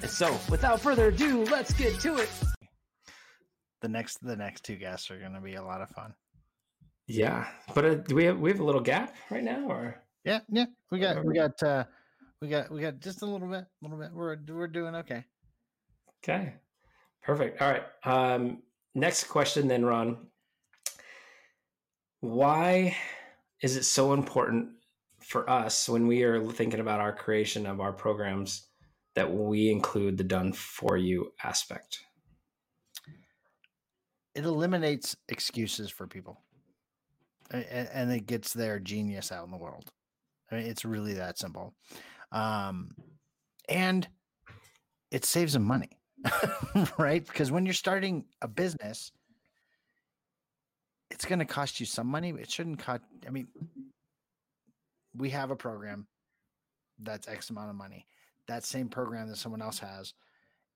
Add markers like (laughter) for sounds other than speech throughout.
And so, without further ado, let's get to it. The next, the next two guests are going to be a lot of fun. Yeah, but uh, do we have we have a little gap right now, or yeah, yeah, we got we got uh we got we got just a little bit, a little bit. We're we're doing okay. Okay, perfect. All right. Um, next question, then, Ron. Why is it so important for us when we are thinking about our creation of our programs that we include the done for you aspect? It eliminates excuses for people and it gets their genius out in the world. I mean, it's really that simple. Um, and it saves them money, (laughs) right? Because when you're starting a business, it's going to cost you some money, it shouldn't cost. I mean, we have a program that's X amount of money. That same program that someone else has,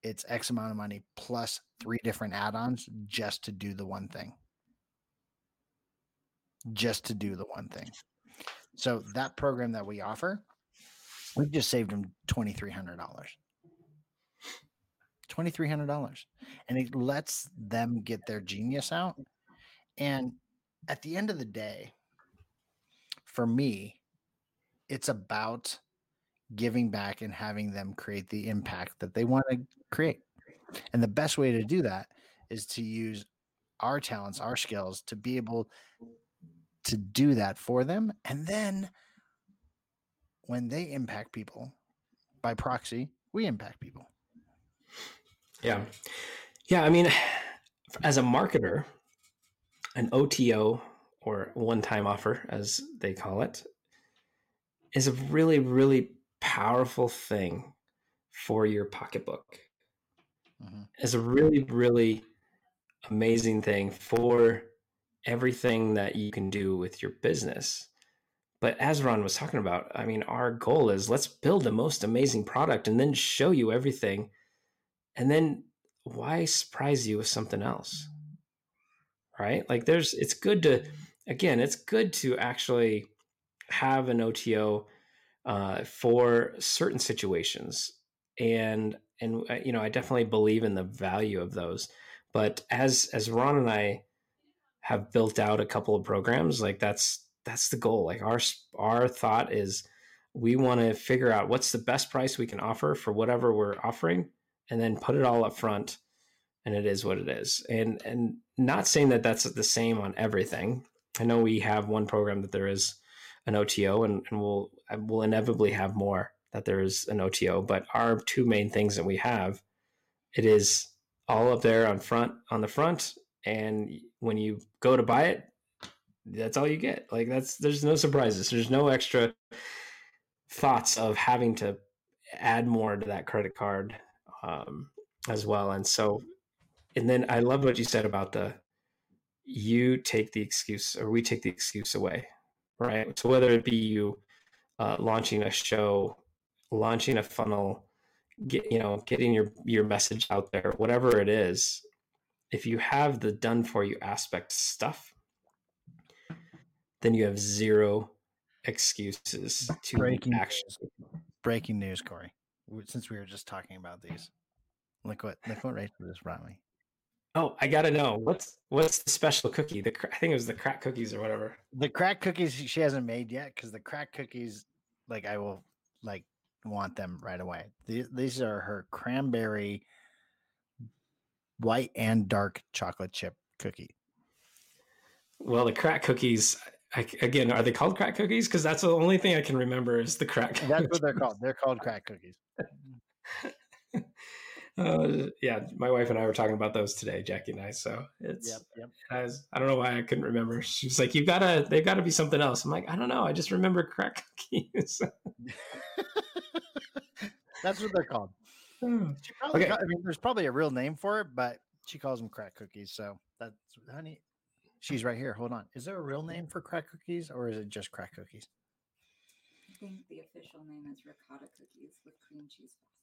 it's X amount of money plus three different add ons just to do the one thing. Just to do the one thing. So that program that we offer, we've just saved them twenty three hundred dollars. Twenty three hundred dollars, and it lets them get their genius out. And at the end of the day, for me, it's about giving back and having them create the impact that they want to create. And the best way to do that is to use our talents, our skills to be able to do that for them. And then when they impact people by proxy, we impact people. Yeah. Yeah. I mean, (sighs) as a marketer, an OTO or one time offer, as they call it, is a really, really powerful thing for your pocketbook. Mm-hmm. It's a really, really amazing thing for everything that you can do with your business. But as Ron was talking about, I mean, our goal is let's build the most amazing product and then show you everything. And then why surprise you with something else? Right? Like there's it's good to again, it's good to actually have an OTO uh, for certain situations. And and uh, you know, I definitely believe in the value of those. But as as Ron and I have built out a couple of programs like that's that's the goal like our our thought is we want to figure out what's the best price we can offer for whatever we're offering and then put it all up front and it is what it is and and not saying that that's the same on everything i know we have one program that there is an oto and, and we'll we'll inevitably have more that there is an oto but our two main things that we have it is all up there on front on the front and when you go to buy it that's all you get. Like that's there's no surprises. There's no extra thoughts of having to add more to that credit card um, as well. And so and then i love what you said about the you take the excuse or we take the excuse away right? So whether it be you uh, launching a show launching a funnel get you know getting your your message out there whatever it is if you have the done for you aspect stuff, then you have zero excuses to breaking actually. News. Breaking news, Corey. Since we were just talking about these, look what look what Rachel just brought me. Oh, I gotta know what's what's the special cookie? The I think it was the crack cookies or whatever. The crack cookies she hasn't made yet because the crack cookies, like I will like want them right away. These, these are her cranberry white and dark chocolate chip cookie. Well, the crack cookies, I, again, are they called crack cookies? Because that's the only thing I can remember is the crack. That's what they're called. They're called crack cookies. (laughs) uh, yeah, my wife and I were talking about those today, Jackie and I. So it's, yep, yep. I, was, I don't know why I couldn't remember. (laughs) She's like, "You've gotta, they've got to be something else." I'm like, I don't know. I just remember crack (laughs) cookies. (laughs) that's what they're called. She probably Okay. ca- I mean, there's probably a real name for it, but she calls them crack cookies. So that's honey. She's right here. Hold on. Is there a real name for crack cookies, or is it just crack cookies? I think the official name is ricotta cookies with cream cheese frosting.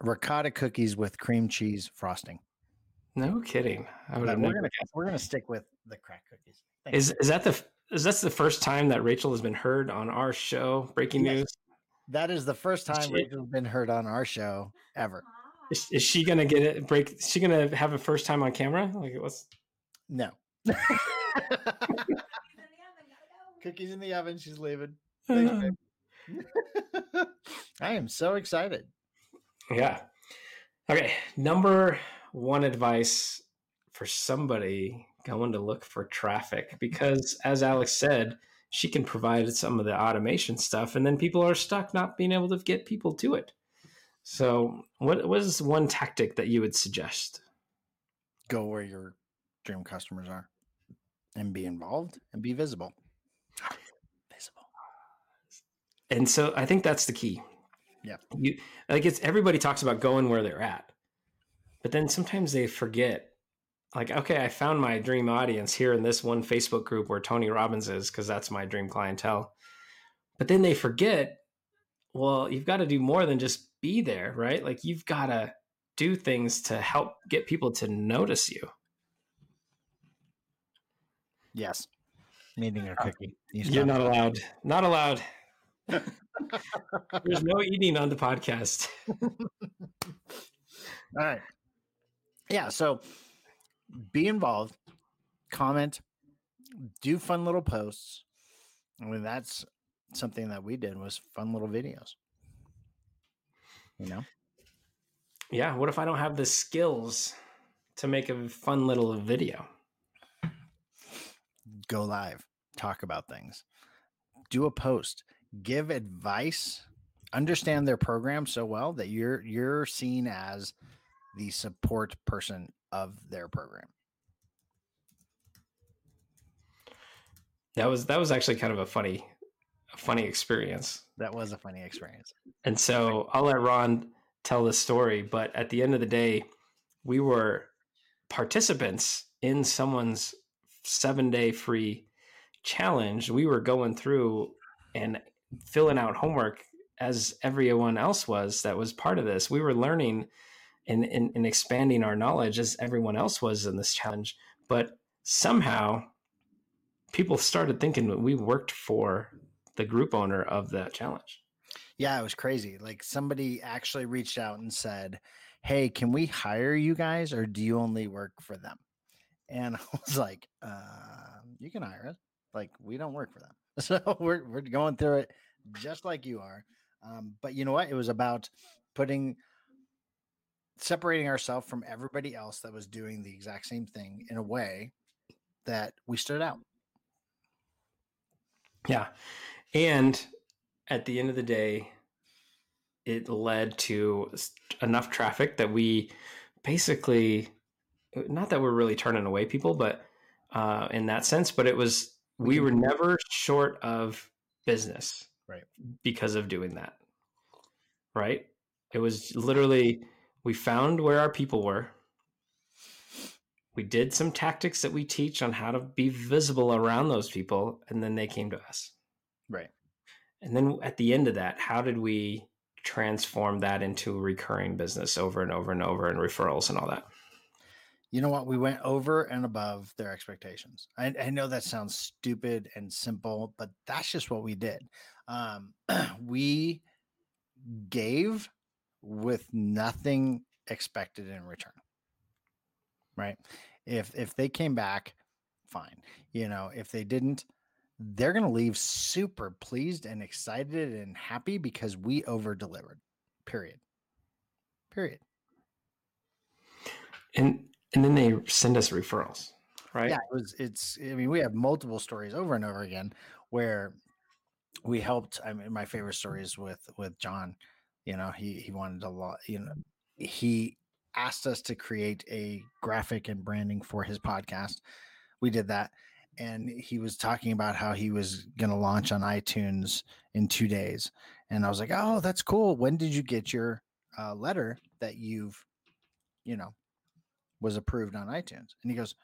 Ricotta cookies with cream cheese frosting. No kidding. I would have we're never gonna we're gonna stick with the crack cookies. Is is that the is that's the first time that Rachel has been heard on our show? Breaking Yes. news. that is the first time She- Rachel's been heard on our show ever? Is, is she gonna get it? Break? Is she gonna have a first time on camera? Like what's? No. (laughs) (laughs) Cookies in the oven. She's leaving. (sighs) Thanks, (laughs) babe. I am so excited. Yeah. Okay. Number one advice for somebody going to look for traffic because, as Alex said, she can provide some of the automation stuff, and then people are stuck not being able to get people to it. So, what what is one tactic that you would suggest? Go where your dream customers are and be involved and be visible. (sighs) Visible. And so, I think that's the key. Yeah. You like it's everybody talks about going where they're at, but then sometimes they forget. Like, okay, I found my dream audience here in this one Facebook group where Tony Robbins is because that's my dream clientele. But then they forget, well, you've got to do more than just be there, right? Like, you've got to do things to help get people to notice you. Yes. Needing a uh, cookie. You You're not allowed. Not allowed. There's no eating on the podcast. (laughs) All right. Yeah. So be involved, comment, do fun little posts. I mean, that's something that we did was fun little videos. You know? Yeah. What if I don't have the skills to make a fun little video? Go live, talk about things, do a post, give advice, understand their program so well that you're you're seen as the support person of their program. That was that was actually kind of a funny, a funny experience. That was a funny experience. And so I'll let Ron tell the story. But at the end of the day, we were participants in someone's seven day free challenge. We were going through and filling out homework as everyone else was that was part of this. We were learning and, and, and expanding our knowledge as everyone else was in this challenge. But somehow people started thinking that we worked for the group owner of that challenge. Yeah, it was crazy. Like somebody actually reached out and said, Hey, can we hire you guys or do you only work for them? And (laughs) I was like, uh, you can hire us. Like, we don't work for them. (laughs) So we're, we're going through it just like you are. Um, but you know what? It was about putting, separating ourselves from everybody else that was doing the exact same thing in a way that we stood out. Yeah. And at the end of the day, it led to enough traffic that we basically, not that we're really turning away people, but uh, in that sense, but it was, we were never short of business. Right. Because of doing that. Right. It was literally, we found where our people were. We did some tactics that we teach on how to be visible around those people, and then they came to us. Right. And then at the end of that, how did we transform that into a recurring business over and over and over and referrals and all that? You know what? We went over and above their expectations. I, I know that sounds stupid and simple, but that's just what we did. Um, (clears throat) we gave with nothing expected in return. Right? If if they came back, fine. You know, if they didn't, they're to leave super pleased and excited and happy because we over delivered. Period. Period. And and then they send us referrals, right? Yeah, it was. It's. I mean, we have multiple stories over and over again where we helped. I mean, my favorite story is with with John. You know, he he wanted a lot. You know, he asked us to create a graphic and branding for his podcast. We did that, and he was talking about how he was going to launch on iTunes in two days. And I was like, "Oh, that's cool. When did you get your uh, letter that you've, you know, was approved on iTunes. And he goes,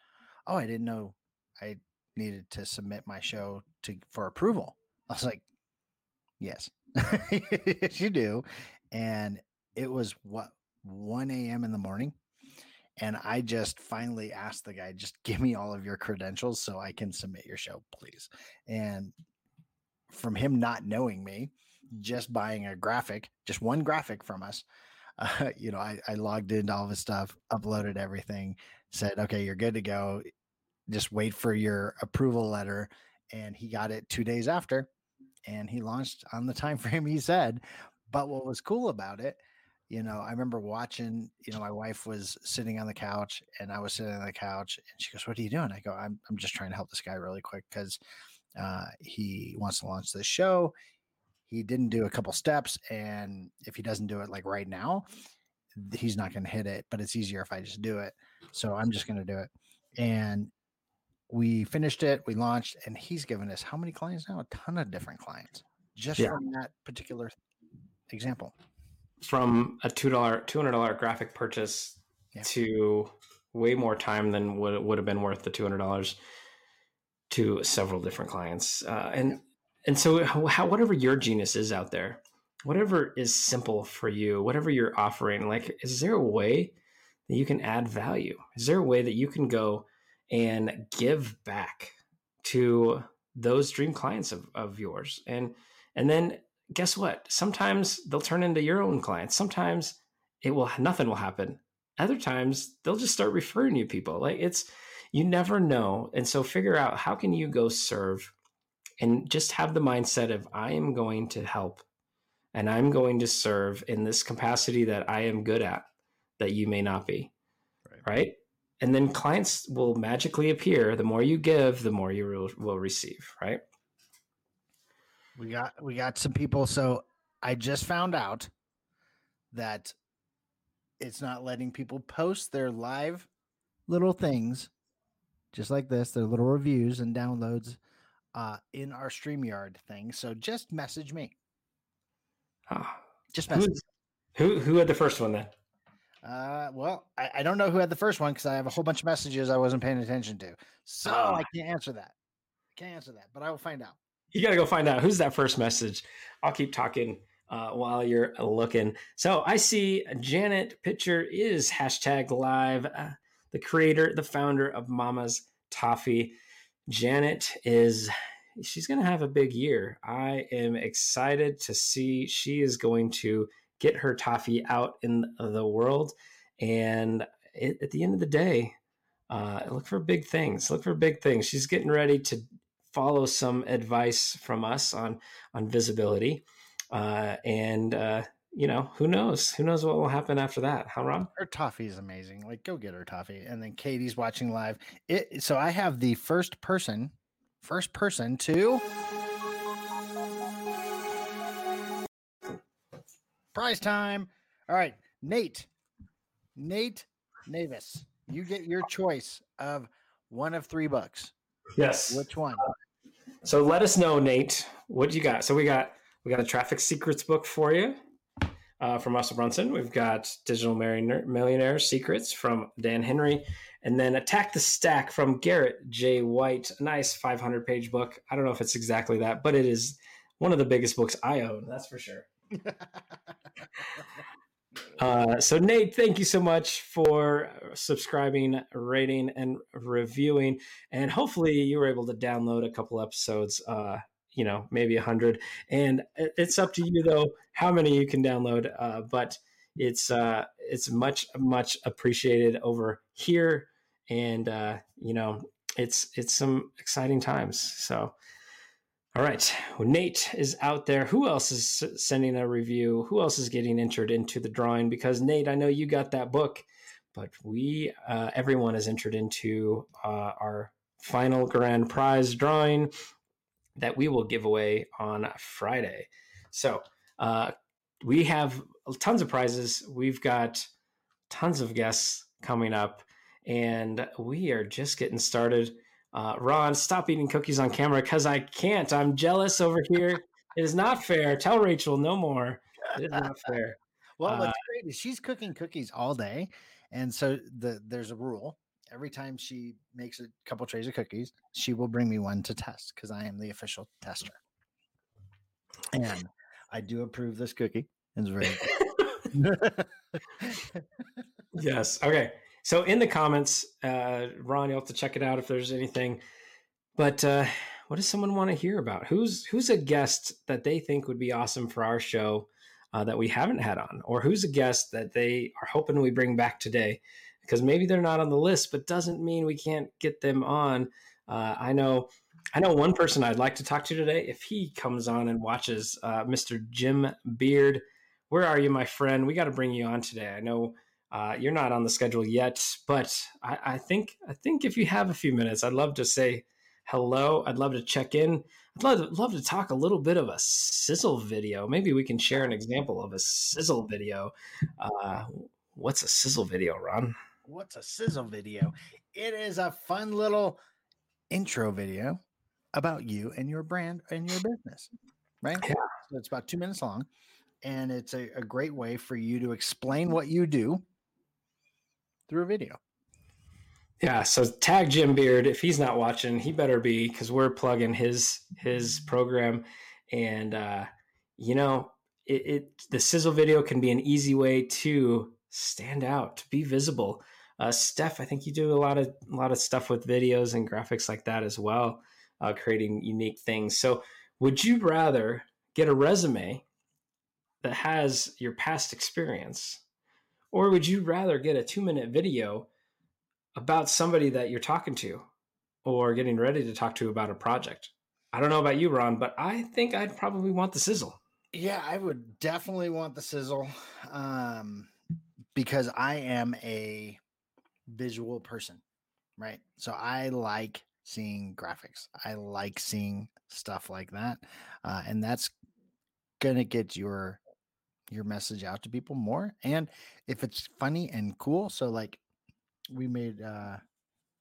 Oh, I didn't know I needed to submit my show to for approval. I was like, Yes, (laughs) yes, you do. And it was what 1 a.m. in the morning. And I just finally asked the guy, just give me all of your credentials so I can submit your show, please. And from him not knowing me, just buying a graphic, just one graphic from us, uh, (laughs) you know, I, I logged into all his stuff, uploaded everything, said, okay, you're good to go. Just wait for your approval letter. And he got it two days after and he launched on the time (laughs) frame he said. But what was cool about it, you know, I remember watching, you know, my wife was sitting on the couch and I was sitting on the couch and she goes, What are you doing? I go, I'm, I'm just trying to help this guy really quick because uh, he wants to launch this show. He didn't do a couple steps. And if he doesn't do it like right now, he's not going to hit it, but it's easier if I just do it. So I'm just going to do it. And we finished it, we launched, and he's given us how many clients now? A ton of different clients just Yeah. from that particular example. From a two dollar, two hundred dollar graphic purchase Yeah. to way more time than would would have been worth the two hundred dollars to several different clients, uh, and and so how, whatever your genius is out there, whatever is simple for you, whatever you're offering, like is there a way that you can add value? Is there a way that you can go and give back to those dream clients of, of yours? And and then guess what? Sometimes they'll turn into your own clients. Sometimes it will nothing will happen. Other times they'll just start referring you people. Like it's you never know. And so figure out how can you go serve and just have the mindset of I am going to help and I'm going to serve in this capacity that I am good at that you may not be. Right. Right? And then clients will magically appear. The more you give, the more you will, will receive, right? We got we got some people. So I just found out that it's not letting people post their live little things, just like this, their little reviews and downloads uh, in our StreamYard thing. So just message me. Ah, Just who, message. who who had the first one then? Uh, well, I, I don't know who had the first one because I have a whole bunch of messages I wasn't paying attention to. So Ah. I can't answer that. I can't answer that, but I will find out. You got to go find out who's that first message. I'll keep talking uh, while you're looking. So I see Janet Pitcher is hashtag live. Uh, the creator, the founder of Mama's Toffee. Janet is she's going to have a big year. I am excited to see she is going to get her toffee out in the world. And it, at the end of the day, uh, look for big things. Look for big things. She's getting ready to follow some advice from us on on visibility, uh, and uh, you know who knows who knows what will happen after that. Huh, Rob? Her toffee is amazing. Like, go get her toffee. And then Katie's watching live. It so I have the first person, first person to prize time. All right, Nate, Nate Navis, you get your choice of one of three books. Yes. Which one? So let us know, Nate. What you got? So we got we got a traffic secrets book for you uh, from Russell Brunson. We've got Digital Millionaire, Millionaire Secrets from Dan Henry, and then Attack the Stack from Garrett J. White. A nice 500 page book. I don't know if it's exactly that, but it is one of the biggest books I own. That's for sure. (laughs) Uh, so Nate, thank you so much for subscribing, rating, and reviewing. And hopefully you were able to download a couple episodes. Uh, you know, maybe a hundred. And it's up to you though how many you can download. Uh, but it's uh, it's much much appreciated over here. And uh, you know, it's it's some exciting times. So. All right. Well, Nate is out there. Who else is sending a review? Who else is getting entered into the drawing? Because Nate, I know you got that book, but we, uh, everyone is entered into uh, our final grand prize drawing that we will give away on Friday. So uh, we have tons of prizes. We've got tons of guests coming up, and we are just getting started. Uh, Ron, stop eating cookies on camera because I can't. I'm jealous over here. It is not fair. Tell Rachel no more. It is not fair. (laughs) Well, Uh, what's great is she's cooking cookies all day, and so the there's a rule. Every time she makes a couple trays of cookies, she will bring me one to test because I am the official tester. And I do approve this cookie. It's very (laughs) yes. Okay. So in the comments, uh, Ron, you'll have to check it out if there's anything. But uh, what does someone want to hear about? Who's who's a guest that they think would be awesome for our show uh, that we haven't had on, or who's a guest that they are hoping we bring back today? Because maybe they're not on the list, but doesn't mean we can't get them on. Uh, I know, I know one person I'd like to talk to today. If he comes on and watches, uh, Mr. Jim Beard, where are you, my friend? We got to bring you on today. I know uh, you're not on the schedule yet, but I, I think I think if you have a few minutes, I'd love to say hello. I'd love to check in. I'd love, love to talk a little bit of a sizzle video. Maybe we can share an example of a sizzle video. Uh, what's a sizzle video, Ron? What's a sizzle video? It is a fun little intro video about you and your brand and your business, right? Yeah. So it's about two minutes long, and it's a, a great way for you to explain what you do through a video. Yeah, so tag Jim Beard if he's not watching, he better be because we're plugging his his program, and uh, you know it, it the sizzle video can be an easy way to stand out, to be visible. Uh, Steph, I think you do a lot of a lot of stuff with videos and graphics like that as well, uh, creating unique things. So, would you rather get a resume that has your past experience, or would you rather get a two minute video? about somebody that you're talking to or getting ready to talk to about a project. I don't know about you, Ron, but I think I'd probably want the sizzle. Yeah, I would definitely want the sizzle um, because I am a visual person, right? So I like seeing graphics. I like seeing stuff like that, uh, and that's gonna get your your message out to people more. And if it's funny and cool, so like we made uh,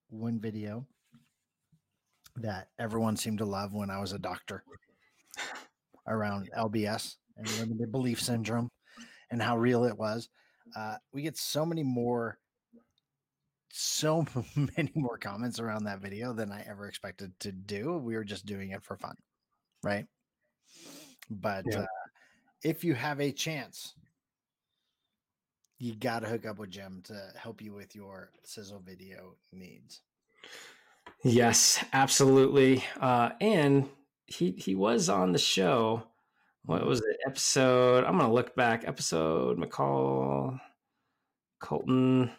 one video that everyone seemed to love when I was a doctor around LBS and limited belief syndrome and how real it was. Uh, we get so many more, so (laughs) many more comments around that video than I ever expected to do. We were just doing it for fun, right? But Yeah. uh, if you have a chance, you got to hook up with Jim to help you with your sizzle video needs. Yes, absolutely. Uh, and he he was on the show. What was it? Episode. I'm gonna look back. Episode McCall, Colton.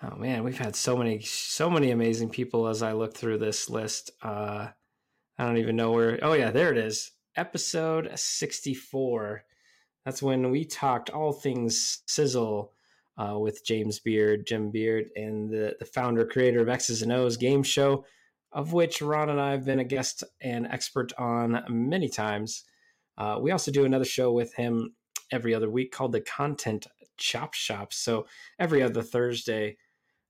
Oh man, we've had so many so many amazing people as I look through this list. Uh, I don't even know where. Oh yeah, there it is. Episode 64. That's when we talked all things sizzle uh, with James Beard, Jim Beard, and the, the founder, creator of X's and O's game show, of which Ron and I have been a guest and expert on many times. Uh, we also do another show with him every other week called the Content Chop Shop. So every other Thursday,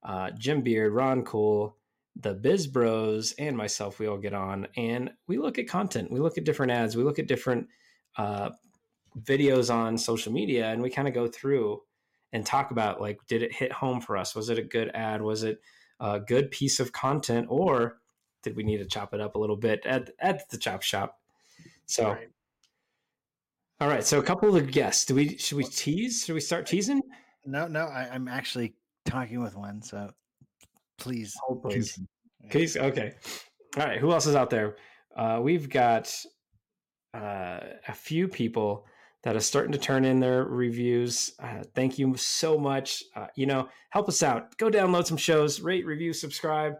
uh, Jim Beard, Ron Cool, the Biz Bros, and myself, we all get on and we look at content. We look at different ads. We look at different uh, videos on social media, and we kind of go through and talk about like, did it hit home for us? Was it a good ad? Was it a good piece of content, or did we need to chop it up a little bit at at the chop shop? So. Right. All right, so a couple of guests. Do we should we tease? Should we start teasing? No, no, I, I'm actually talking with one. So please, Hold, please. continue. Yeah. Please, okay. All right, who else is out there? Uh, we've got uh, a few people that are starting to turn in their reviews. Uh, thank you so much. Uh, you know, help us out. Go download some shows, rate, review, subscribe.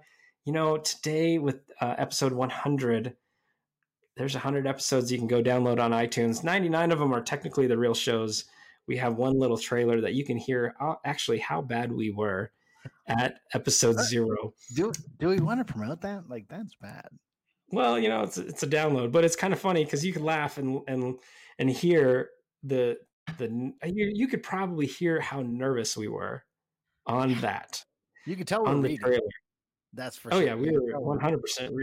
You know, today with uh, episode 100, there's 100 episodes you can go download on iTunes. 99 of them are technically the real shows. We have one little trailer that you can hear uh, actually how bad we were at episode zero. Do do we want to promote that? Like that's bad. Well, you know, it's it's a download, but it's kind of funny because you could laugh and and and hear the the you, you could probably hear how nervous we were on that You can tell on the reading. trailer. That's for sure. Oh sure. yeah, we were one hundred percent (laughs)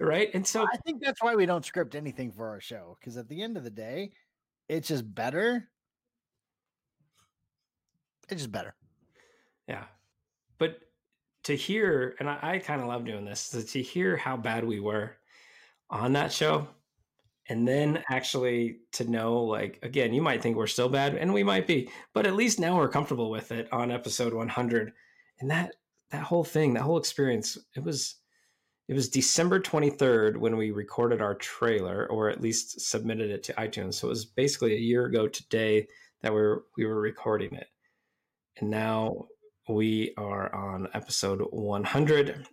right. And so I think that's why we don't script anything for our show because at the end of the day, it's just better. It's just better. Yeah. But to hear, and I, I kind of love doing this, so to hear how bad we were on that show, and then actually to know, like, again, you might think we're still bad, and we might be, but at least now we're comfortable with it on episode 100. And that that whole thing, that whole experience, it was it was December 23rd when we recorded our trailer, or at least submitted it to iTunes. So it was basically a year ago today that we were we were recording it. And now we are on episode 100.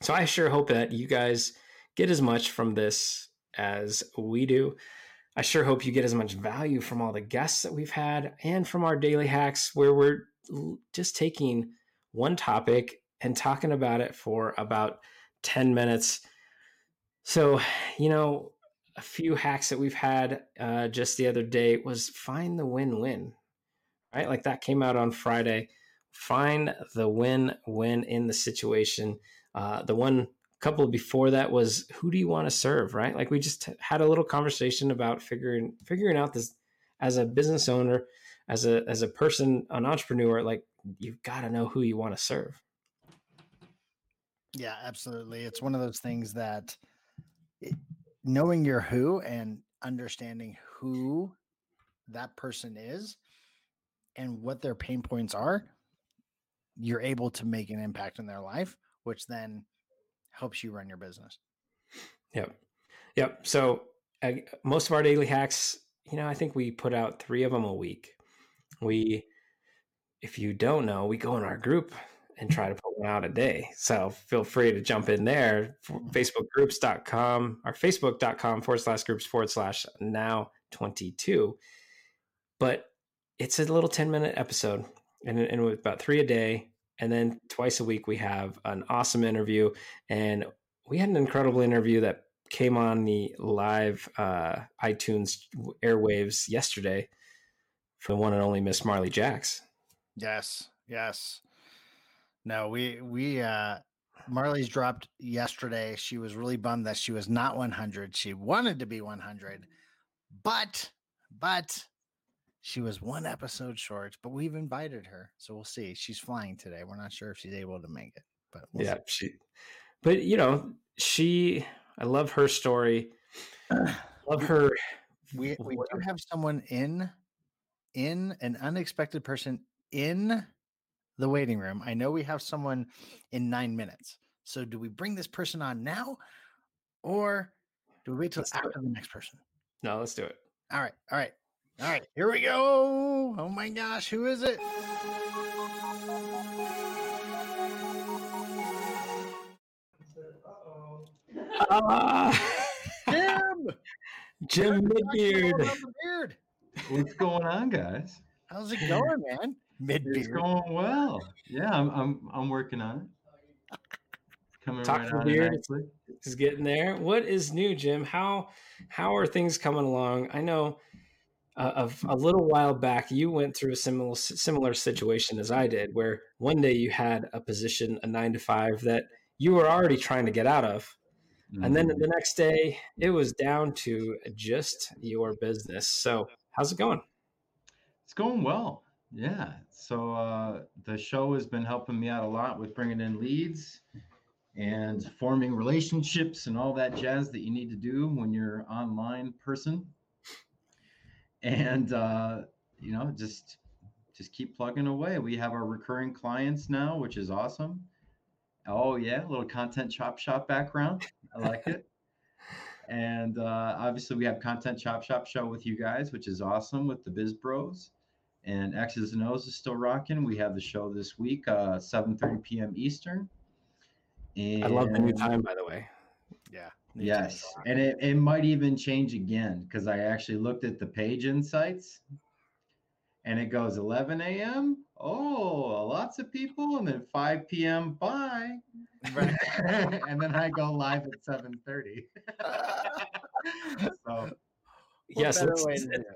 So I sure hope that you guys get as much from this as we do. I sure hope you get as much value from all the guests that we've had and from our daily hacks, where we're just taking one topic and talking about it for about 10 minutes. So, you know, a few hacks that we've had uh, just the other day was find the win win, right? Like that came out on Friday. Find the win win in the situation. Uh, the one couple before that was who do you want to serve, right? Like we just had a little conversation about figuring figuring out this as a business owner, as a as a person, an entrepreneur. Like you've got to know who you want to serve. Yeah, absolutely. It's one of those things that it, knowing your who and understanding who that person is and what their pain points are, you're able to make an impact in their life, which then helps you run your business. Yep. Yep. So uh, most of our daily hacks, you know, I think we put out three of them a week. We, if you don't know, we go in our group and try to put one out a day. So feel free to jump in there. Facebookgroups.com or Facebook.com forward slash groups forward slash now 22. But it's a little 10 minute episode and, and with about three a day. And then twice a week, we have an awesome interview. And we had an incredible interview that came on the live uh, iTunes airwaves yesterday for the one and only Miss Marley Jacks. Yes, yes. No, we we uh Marley's dropped yesterday. She was really bummed that she was not 100. She wanted to be 100, but but she was one episode short. But we've invited her, so we'll see. She's flying today. We're not sure if she's able to make it, but we'll yeah, see. she. But you know, she. I love her story. (sighs) love her. We we do have someone in in an unexpected person in the waiting room. I know we have someone in nine minutes. So do we bring this person on now or do we wait till after the next person? No, let's do it. All right. All right. All right. Here we go. Oh my gosh. Who is it? Uh, (laughs) oh. Jim. Jim Midbeard. What's going on, guys? How's it going, man? Mid It's going well. Yeah, I'm I'm I'm working on it. Coming Talk right beard is getting there. What is new, Jim? How how are things coming along? I know uh, of a little while back you went through a similar similar situation as I did, where one day you had a position, a nine to five that you were already trying to get out of, mm-hmm. and then mm-hmm. the next day it was down to just your business. So how's it going? It's going well. Yeah. So uh, the show has been helping me out a lot with bringing in leads and forming relationships and all that jazz that you need to do when you're online person. And uh, you know, just just keep plugging away. We have our recurring clients now, which is awesome. Oh yeah, a little content chop shop background. I like it. (laughs) And uh, obviously, we have content chop shop show with you guys, which is awesome with the Biz Bros and X's and O's is still rocking. We have the show this week, uh, 7:30 p.m. Eastern. And I love the new time, by the way. Yeah. Yes, and it, it might even change again because I actually looked at the page insights, and it goes 11 a.m. Oh, lots of people, and then 5 p.m. Bye. (laughs) And then I go live at 7:30. (laughs) (laughs) so yes, let's,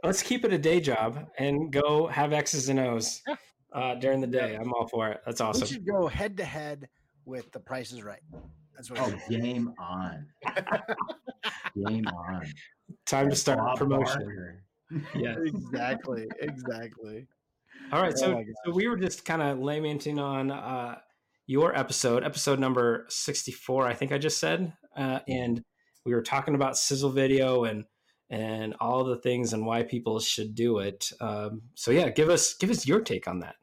let's, keep it a day job and go have X's and O's uh, during the day. I'm all for it. That's awesome. We should go head to head with the Price is Right. That's what. Oh, game on! (laughs) game on! Time to start Bob promotion. Barker. Yeah. exactly. Exactly. All right. Oh So, my so we were just kind of lamenting on uh, your episode, episode number 64, I think I just said. Uh, and we were talking about sizzle video and and all the things and why people should do it. Um, so yeah, give us give us your take on that.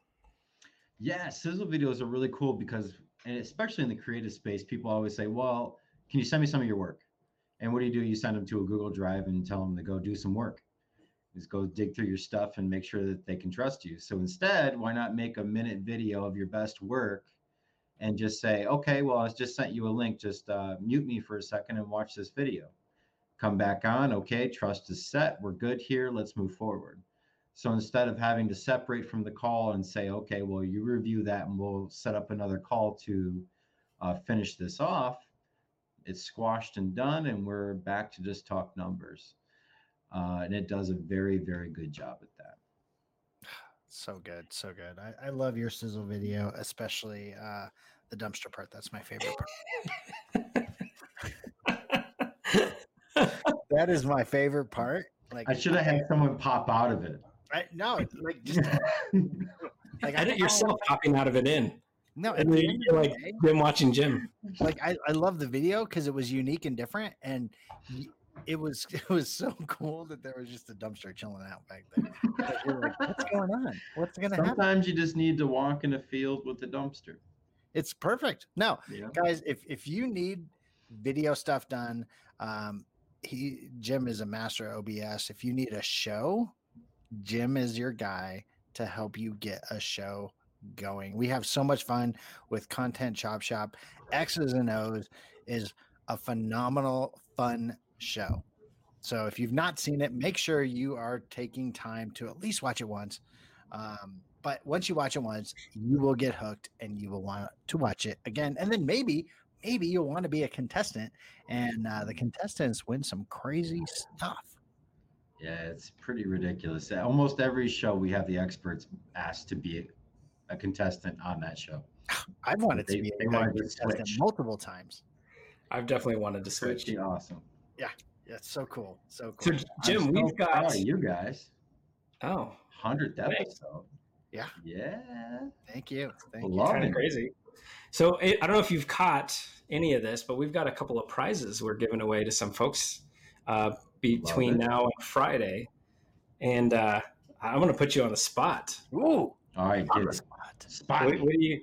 Yeah, sizzle videos are really cool because, and especially in the creative space, people always say, "Well, can you send me some of your work?" And what do you do? You send them to a Google Drive and tell them to go do some work. Just go dig through your stuff and make sure that they can trust you. So instead, why not make a minute video of your best work and just say, "Okay, well, I just sent you a link. Just uh, mute me for a second and watch this video." Come back on. Okay, trust is set. We're good here. Let's move forward. So instead of having to separate from the call and say, okay, well, you review that and we'll set up another call to uh, finish this off, it's squashed and done, and we're back to just talk numbers. Uh, and it does a very, very good job at that. So good. So good. I, I love your sizzle video, especially uh, the dumpster part. That's my favorite part. (laughs) That is my favorite part. Like I should have had someone pop out of it. I, no, like just (laughs) like I Edit don't- yourself popping out of it in. No, And then you're like day, Jim watching Jim. like I, I love the video because it was unique and different and it was (laughs) it was so cool that there was just a dumpster chilling out back there Like, what's going on what's gonna happen Sometimes you just need to walk in a field with a dumpster. it's perfect no Yeah. guys if if you need video stuff done um he jim is a master obs if you need a show jim is your guy to help you get a show going. We have so much fun with content chop shop. X's and o's is a phenomenal fun show. So if you've not seen it make sure you are taking time to at least watch it once. Um, but once you watch it once you will get hooked and you will want to watch it again. And then maybe maybe you'll want to be a contestant and uh, the contestants win some crazy stuff Yeah, it's pretty ridiculous. Almost every show we have the experts asked to be a contestant on that show. (sighs) i've wanted They- to be they a wanted to contestant multiple times I've definitely wanted to switch. Pretty awesome. yeah it's so cool so cool. So Jim, so we've proud got of you guys. oh, Hundredth episode. Yeah. Yeah. thank you thank you kind of crazy. So it, I don't know if you've caught any of this, but we've got a couple of prizes we're giving away to some folks uh, between now and Friday, and uh, I'm going to put you on the spot. Ooh, All right, on the spot. Spot. What, what do you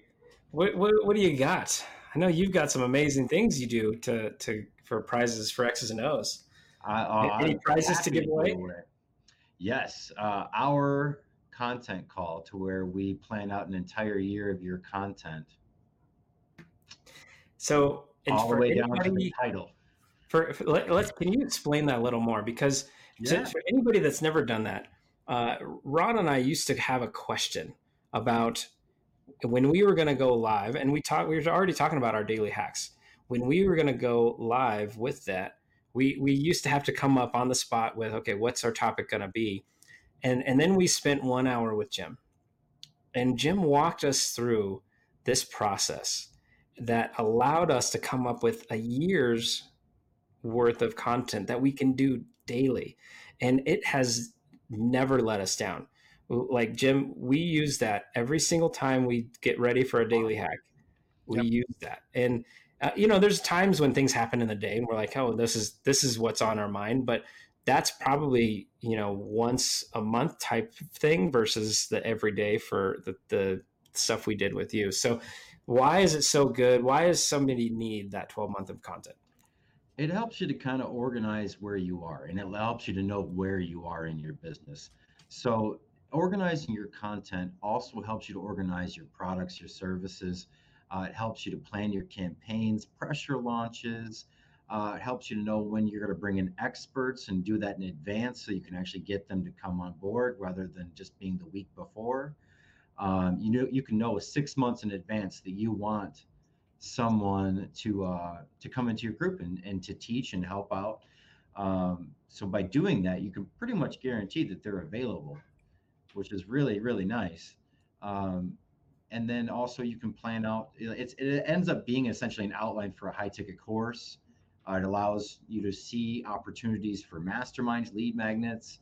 what, what what do you got? I know you've got some amazing things you do to to for prizes for X's and O's. I, uh, Any I'm prizes to give away? Yes, uh, our content call to where we plan out an entire year of your content, So all the way down to the title. for, for let, us can you explain that a little more because to- for anybody that's never done that, uh, Ron and I used to have a question about when we were going to go live, and we talked. We were already talking about our daily hacks. When we were going to go live with that, we we used to have to come up on the spot with, okay, what's our topic going to be, and and then we spent one hour with Jim, and Jim walked us through this process that allowed us to come up with a year's worth of content that we can do daily. And it has never let us down. Like jim we use that every single time we get ready for a daily hack. We Yep. use that. And uh, you know there's times when things happen in the day and we're like oh this is this is what's on our mind. But that's probably you know once a month type thing versus the everyday for the, the stuff we did with you. So why is it so good? Why does somebody need that 12 month of content? It helps you to kind of organize where you are and it helps you to know where you are in your business. So organizing your content also helps you to organize your products your services. Uh, it helps you to plan your campaigns pressure launches. Uh, it helps you to know when you're going to bring in experts and do that in advance so you can actually get them to come on board rather than just being the week before um, you know you can know six months in advance that you want someone to uh, to come into your group and, and to teach and help out. Um, so by doing that, you can pretty much guarantee that they're available, which is really really nice. Um, and then also you can plan out. It's it ends up being essentially an outline for a high ticket course. Uh, it allows you to see opportunities for masterminds, lead magnets,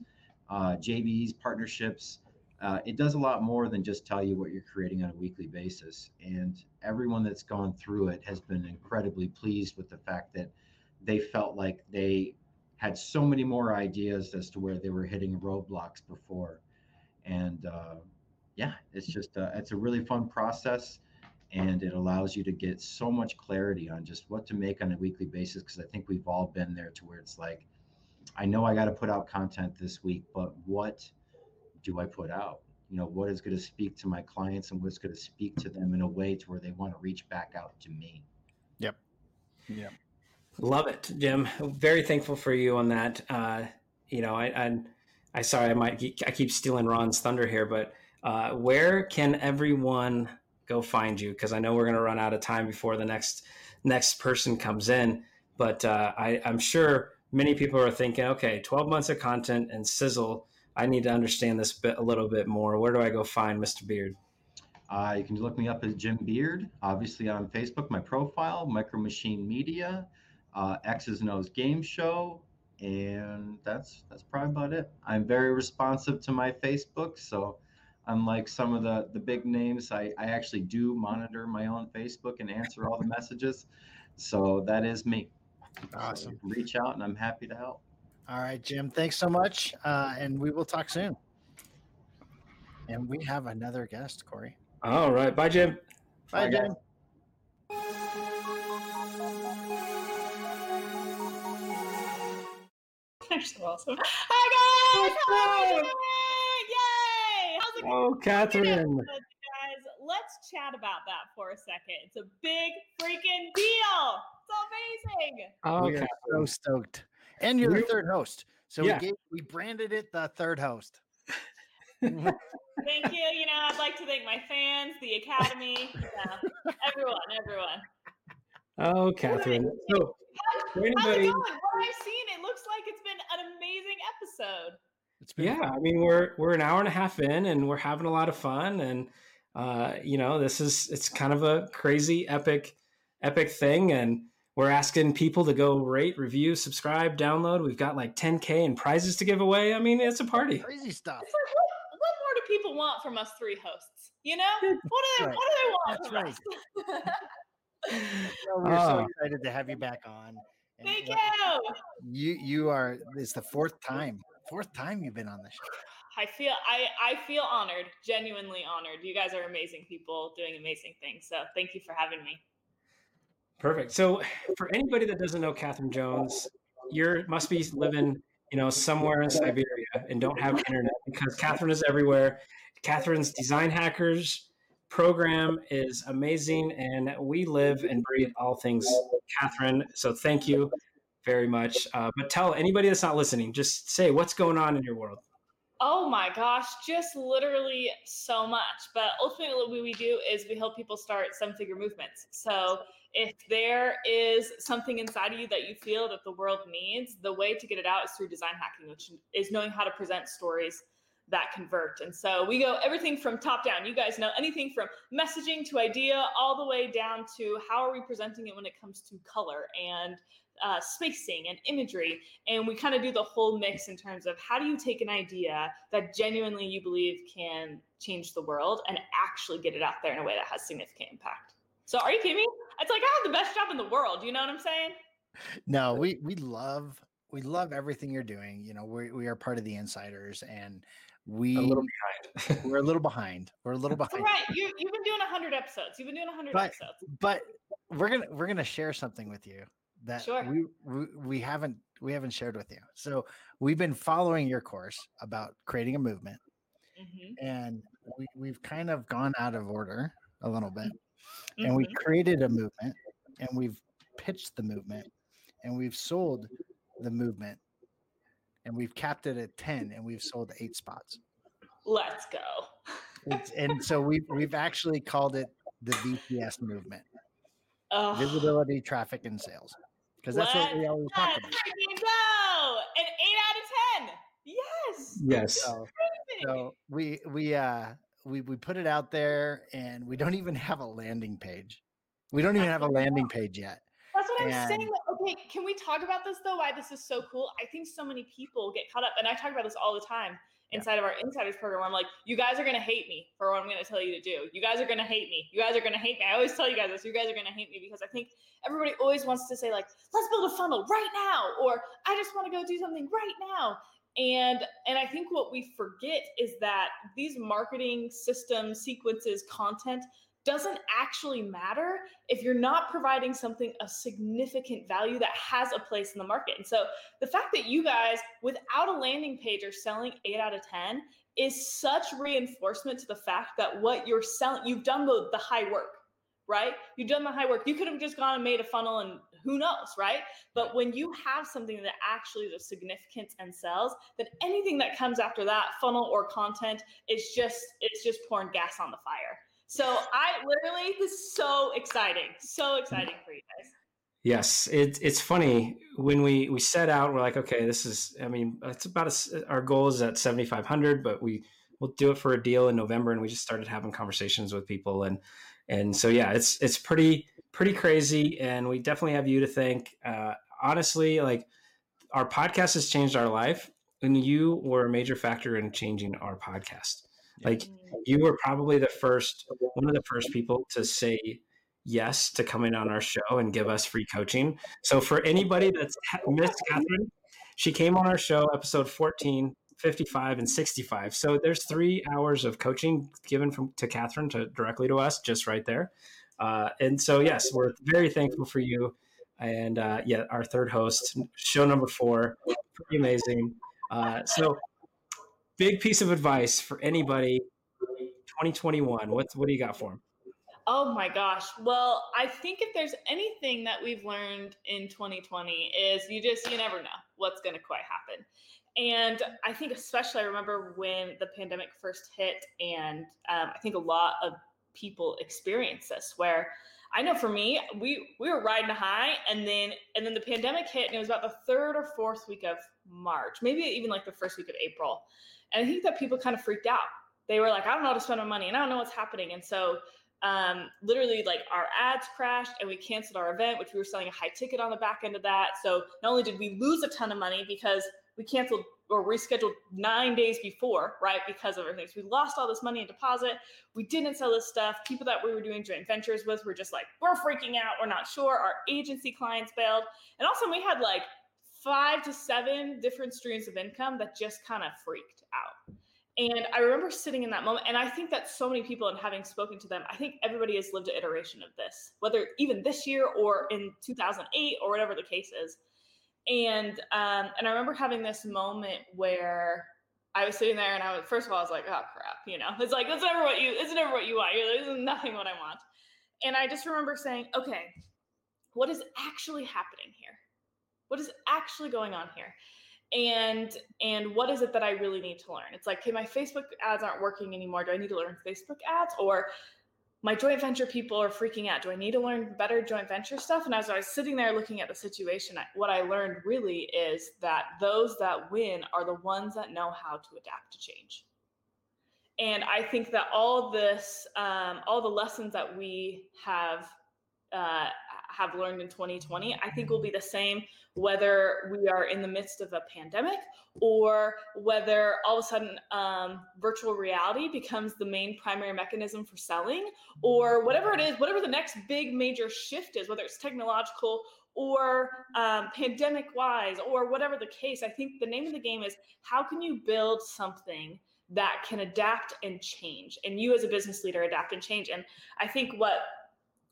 uh, JVs, partnerships. Uh, it does a lot more than just tell you what you're creating on a weekly basis. And everyone that's gone through it has been incredibly pleased with the fact that they felt like they had so many more ideas as to where they were hitting roadblocks before. And uh, yeah, it's just uh, it's a really fun process, and it allows you to get so much clarity on just what to make on a weekly basis. Because I think we've all been there to where it's like, I know I got to put out content this week, but what do I put out? You know, what is going to speak to my clients and what's going to speak to them in a way to where they want to reach back out to me. Yep. Yep. Love it, Jim. Very thankful for you on that. Uh, you know, I, I, I sorry, I might, I keep stealing Ron's thunder here, but uh, where can everyone go find you? Because I know we're going to run out of time before the next next person comes in. But uh, I, I'm sure many people are thinking, okay, 12 months of content and sizzle. I need to understand this bit a little bit more. Where do I go find Mr. Beard? Uh, you can look me up as Jim Beard, obviously on Facebook, my profile, Micro Machine Media, uh, X's and O's Game Show, and that's that's probably about it. I'm very responsive to my Facebook, so unlike some of the the big names, I, I actually do monitor my own Facebook and answer all the (laughs) messages. So that is me. Awesome. So reach out, and I'm happy to help. All right, Jim. Thanks so much, uh, and we will talk soon. And we have another guest, Corey. All right. Bye, Jim. Bye, Bye, Jim. They're (laughs) so awesome. Hi guys! How are you doing? Yay! How's it going? Oh, Catherine. Guys, let's chat about that for a second. It's a big freaking deal. It's amazing. Oh, we are so stoked. And you're the third host. So Yeah. we gave, we branded it the third host. (laughs) Thank you. You know, I'd like to thank my fans, the academy, yeah, everyone, everyone. Oh, Catherine. So, for How's it going? What I've seen, it looks like it's been an amazing episode. It's been yeah, I mean, we're we're an hour and a half in, and we're having a lot of fun, and uh, you know, this is it's kind of a crazy, epic, epic thing, and we're asking people to go rate, review, subscribe, download. We've got like 10k and prizes to give away. I mean, it's a party. crazy stuff. What, what more do people want from us three hosts? You know, what do they, right. what do they want That's from right. us? (laughs) Well, we're so Ah. excited to have you back on. And Thank let- you. You you are it's the fourth time. Fourth time you've been on the show. I feel I, I feel honored, genuinely honored. You guys are amazing people doing amazing things. So thank you for having me. Perfect. So, for anybody that doesn't know Catherine Jones, you must be living, you know, somewhere in Siberia and don't have internet because Catherine is everywhere. Catherine's Design Hackers program is amazing, and we live and breathe all things Catherine. So, thank you very much. Uh, but tell anybody that's not listening, just say what's going on in your world. Oh my gosh, just literally so much. But ultimately, what we do is we help people start some figure movements. So if there is something inside of you that you feel that the world needs, the way to get it out is through design hacking, which is knowing how to present stories that convert. And so we go everything from top down. You guys know anything from messaging to idea, all the way down to how are we presenting it when it comes to color and uh, spacing and imagery. And we kind of do the whole mix in terms of how do you take an idea that genuinely you believe can change the world and actually get it out there in a way that has significant impact. So are you kidding me? It's like I have the best job in the world. You know what I'm saying? No, we we love we love everything you're doing. You know, we we are part of the insiders and we A little behind. we're a little behind. We're a little All behind. right. You, you've been doing 100 episodes. You've been doing 100 episodes. But we're gonna we're gonna share something with you that Sure. we, we we haven't we haven't shared with you. So we've been following your course about creating a movement, hmm and we we've kind of gone out of order a little bit, and we Mhm. created a movement, and we've pitched the movement, and we've sold the movement, and we've capped it at ten, and we've sold eight spots. Let's go. It's, and so we've we've actually called it the VTS movement, Oh, visibility, traffic, and sales, because that's what we always talk let's about. go. An 8 out of 10. Yes. yes. So, so we we uh we we put it out there, and we don't even have a landing page. We don't even have a landing page yet. That's what I'm saying. like, okay, can we talk about this though? Why this is so cool? I think so many people get caught up, and I talk about this all the time inside of our insiders program. I'm like, you guys are gonna hate me for what I'm gonna tell you to do. You guys are gonna hate me. You guys are gonna hate me. I always tell you guys this. You guys are gonna hate me because I think everybody always wants to say like, let's build a funnel right now, or I just want to go do something right now. And and I think what we forget is that these marketing systems, sequences, content doesn't actually matter if you're not providing something of significant value that has a place in the market. And so the fact that you guys, without a landing page, are selling eight out of 10 is such reinforcement to the fact that what you're selling, you've done the, the high work, right? You've done the high work. You could have just gone and made a funnel and who knows, right? But when you have something that actually is of significance and sells, then anything that comes after that funnel or content is just, it's just pouring gas on the fire. So I literally this is so exciting, so mm-hmm. exciting for you guys. Yes, it, it's funny when we we set out. We're like, okay, this is. I mean, it's about a, our goal is at seventy five hundred, but we we'll do it for a deal in November, and we just started having conversations with people, and and so yeah, it's it's pretty pretty crazy, and we definitely have you to thank. Uh, honestly, like our podcast has changed our life, and you were a major factor in changing our podcast. Like you were probably the first, one of the first people to say yes to coming on our show and give us free coaching. So for anybody that's missed Catherine, she came on our show, episode 14, 55 and 65. So there's three hours of coaching given from to Catherine to directly to us, just right there. Uh, and so yes, we're very thankful for you. And uh, yeah, our third host, show number four, pretty amazing. Uh, so big piece of advice for anybody 2021 what, what do you got for them oh my gosh well i think if there's anything that we've learned in 2020 is you just you never know what's going to quite happen and i think especially i remember when the pandemic first hit and um, i think a lot of people experience this where I know for me, we we were riding high, and then and then the pandemic hit, and it was about the third or fourth week of March, maybe even like the first week of April, and I think that people kind of freaked out. They were like, I don't know how to spend my money and I don't know what's happening. And so um, literally like our ads crashed and we canceled our event, which we were selling a high ticket on the back end of that. So not only did we lose a ton of money because we canceled or rescheduled nine days before, right? Because of everything. So we lost all this money in deposit. We didn't sell this stuff. People that we were doing joint ventures with were just like, we're freaking out. We're not sure. Our agency clients bailed. And also we had like five to seven different streams of income that just kind of freaked out. And I remember sitting in that moment, and I think that so many people, and having spoken to them, I think everybody has lived an iteration of this, whether even this year or in 2008 or whatever the case is. And um, and I remember having this moment where I was sitting there, and I was first of all, I was like, "Oh crap," you know, it's like that's never what you, it's never what you want. You're like, this is nothing what I want. And I just remember saying, "Okay, what is actually happening here?" what is actually going on here and and what is it that i really need to learn it's like okay my facebook ads aren't working anymore do i need to learn facebook ads or my joint venture people are freaking out. Do i need to learn better joint venture stuff? And as i was sitting there looking at the situation what i learned really is that those that win are the ones that know how to adapt to change. And i think that all this um, all the lessons that we have uh, have learned in 2020, I think will be the same whether we are in the midst of a pandemic or whether all of a sudden um, virtual reality becomes the main primary mechanism for selling or whatever it is, whatever the next big major shift is, whether it's technological or um, pandemic wise or whatever the case. I think the name of the game is how can you build something that can adapt and change and you as a business leader adapt and change and i think what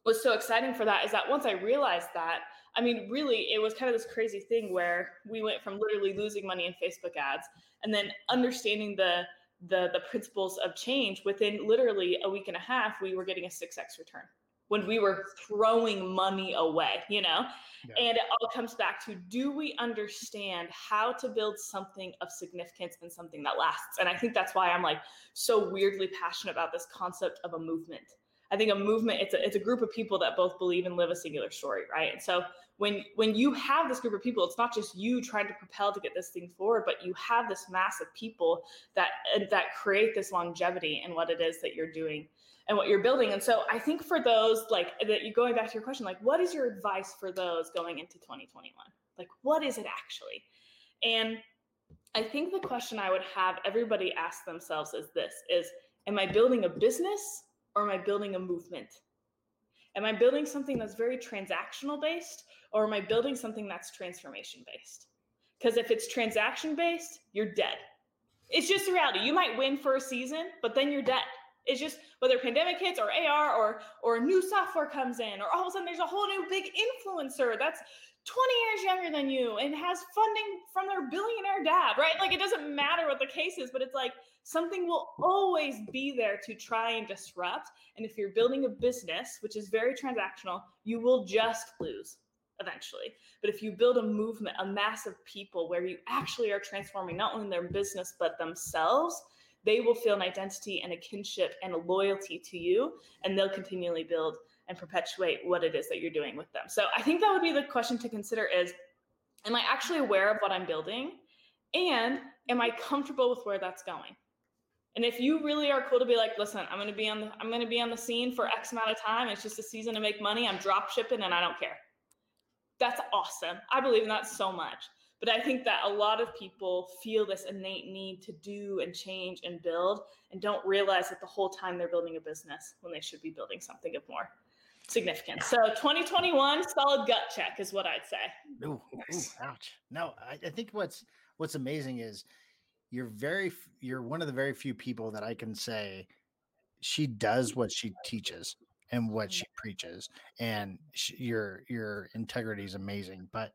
was so exciting for that is that once I realized that, I mean, really, it was kind of this crazy thing where we went from literally losing money in Facebook ads and then understanding the the the principles of change within literally a week and a half, we were getting a 6x return when we were throwing money away, you know? Yeah. And it all comes back to do we understand how to build something of significance and something that lasts? And I think that's why I'm like so weirdly passionate about this concept of a movement I think a movement it's a, it's a group of people that both believe and live a singular story, right? And so when when you have this group of people, it's not just you trying to propel to get this thing forward, but you have this mass of people that that create this longevity in what it is that you're doing and what you're building. And so I think for those like that you going back to your question, like what is your advice for those going into 2021? Like what is it actually? And I think the question I would have everybody ask themselves is this is am I building a business or am I building a movement? Am I building something that's very transactional based or am I building something that's transformation based? Because if it's transaction based, you're dead. It's just the reality. You might win for a season, but then you're dead. It's just whether pandemic hits or AR or or new software comes in or all of a sudden there's a whole new big influencer that's 20 years younger than you and has funding from their billionaire dad, right? Like it doesn't matter what the case is, but it's like something will always be there to try and disrupt. And if you're building a business, which is very transactional, you will just lose eventually. But if you build a movement, a mass of people where you actually are transforming not only their business, but themselves, they will feel an identity and a kinship and a loyalty to you, and they'll continually build and perpetuate what it is that you're doing with them. So I think that would be the question to consider is am I actually aware of what I'm building? And am I comfortable with where that's going? And if you really are cool to be like, listen, I'm gonna be on the I'm gonna be on the scene for X amount of time. It's just a season to make money. I'm drop shipping and I don't care. That's awesome. I believe in that so much. But I think that a lot of people feel this innate need to do and change and build and don't realize that the whole time they're building a business when they should be building something of more significance. So 2021, solid gut check is what I'd say. Ooh, ooh, ouch. No, I, I think what's what's amazing is you're very you're one of the very few people that I can say she does what she teaches and what she mm-hmm. preaches and sh your your integrity is amazing but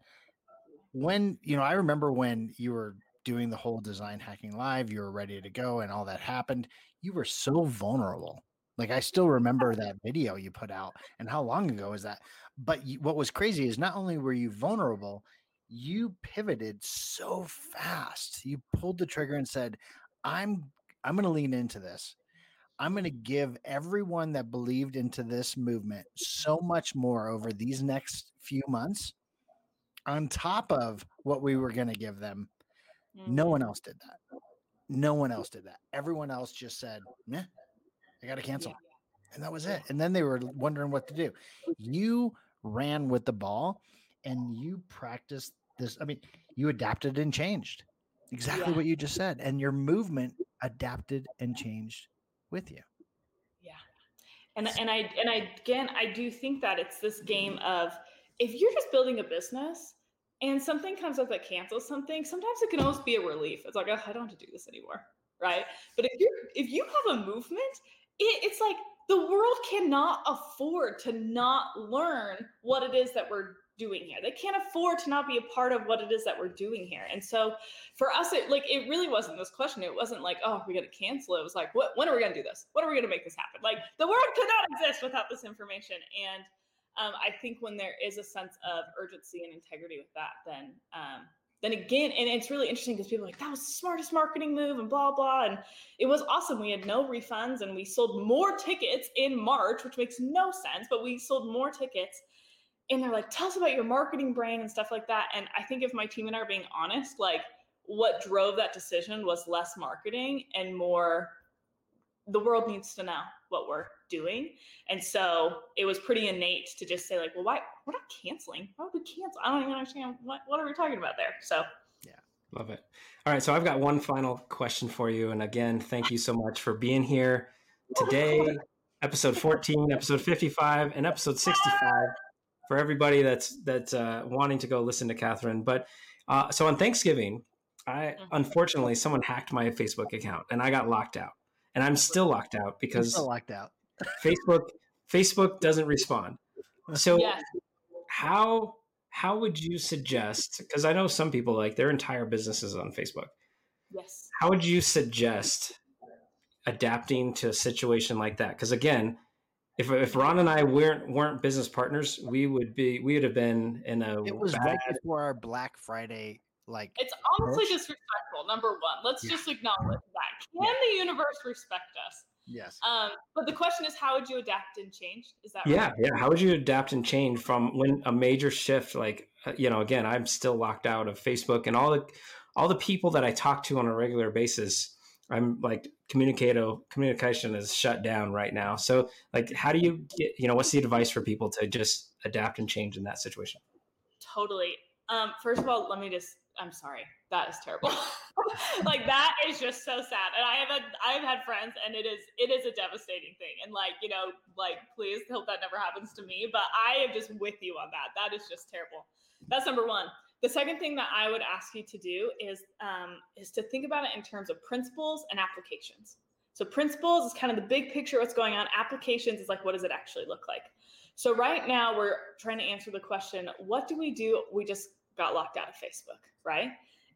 when you know i remember when you were doing the whole design hacking live you were ready to go and all that happened you were so vulnerable like i still remember that video you put out and how long ago is that but you, what was crazy is not only were you vulnerable you pivoted so fast you pulled the trigger and said i'm i'm going to lean into this i'm going to give everyone that believed into this movement so much more over these next few months on top of what we were going to give them. No Mhm. one else did that. No one else did that. Everyone else just said, "Meh, I got to cancel," and that was it. And then they were wondering what to do. You ran with the ball, and you practiced this. I mean, you adapted and changed. Exactly Yeah. what you just said, and your movement adapted and changed with you. Yeah. And and I and I again I do think that it's this game of if you're just building a business and something comes up that cancels something, sometimes it can almost be a relief. It's like, oh, I don't have to do this anymore. Right. But if you if you have a movement, it's like the world cannot afford to not learn what it is that we're doing here. They can't afford to not be a part of what it is that we're doing here. And so for us, it like it really wasn't this question. It wasn't like, oh, we're gonna cancel it. It was like, what when are we gonna do this? When are we gonna make this happen? Like the world could not exist without this information. And um, I think when there is a sense of urgency and integrity with that, then um, then again, and it's really interesting because people are like, that was the smartest marketing move and blah blah. And it was awesome. We had no refunds and we sold more tickets in March, which makes no sense, but we sold more tickets and they're like, tell us about your marketing brain and stuff like that. And I think if my team and I are being honest, like what drove that decision was less marketing and more the world needs to know what we're doing. And so it was pretty innate to just say, like, well, why we're not canceling? Why would we cancel? I don't even understand what what are we talking about there? So yeah. Love it. All right, so I've got one final question for you, and again, thank you so much for being here today. Episode 14, episode 55, and episode 65 for everybody that's that's uh, wanting to go listen to Catherine. But uh, so on Thanksgiving, I unfortunately someone hacked my Facebook account, and I got locked out, and I'm still locked out You're because still locked out. Facebook Facebook doesn't respond. So yes. how how would you suggest because i know some people like their entire businesses on facebook Yes. how would you suggest adapting to a situation like that because again if, if ron and i weren't weren't business partners we would be we would have been in a It was bad, right before our Black Friday. Like, It's honestly Push. disrespectful. Number one, let's Yeah. just acknowledge that. Can the universe respect us? Yes. Um, but the question is, how would you adapt and change? Is that Yeah, right? yeah. How would you adapt and change from when a major shift, like uh, you know, again, I'm still locked out of Facebook and all the all the people that I talk to on a regular basis. I'm like communicato communication is shut down right now. So like, how do you get? You know, what's the advice for people to just adapt and change in that situation? Totally. Um, first of all, let me just. I'm sorry. That is terrible. (laughs) like that is just so sad. And I have had I've had friends, and it is it is a devastating thing. And like you know, like please hope that never happens to me. But I am just with you on that. That is just terrible. That's number one. The second thing that I would ask you to do is um, is to think about it in terms of principles and applications. So principles is kind of the big picture what's going on. Applications is like what does it actually look like? So right now we're trying to answer the question, what do we do? We just got locked out of Facebook, right?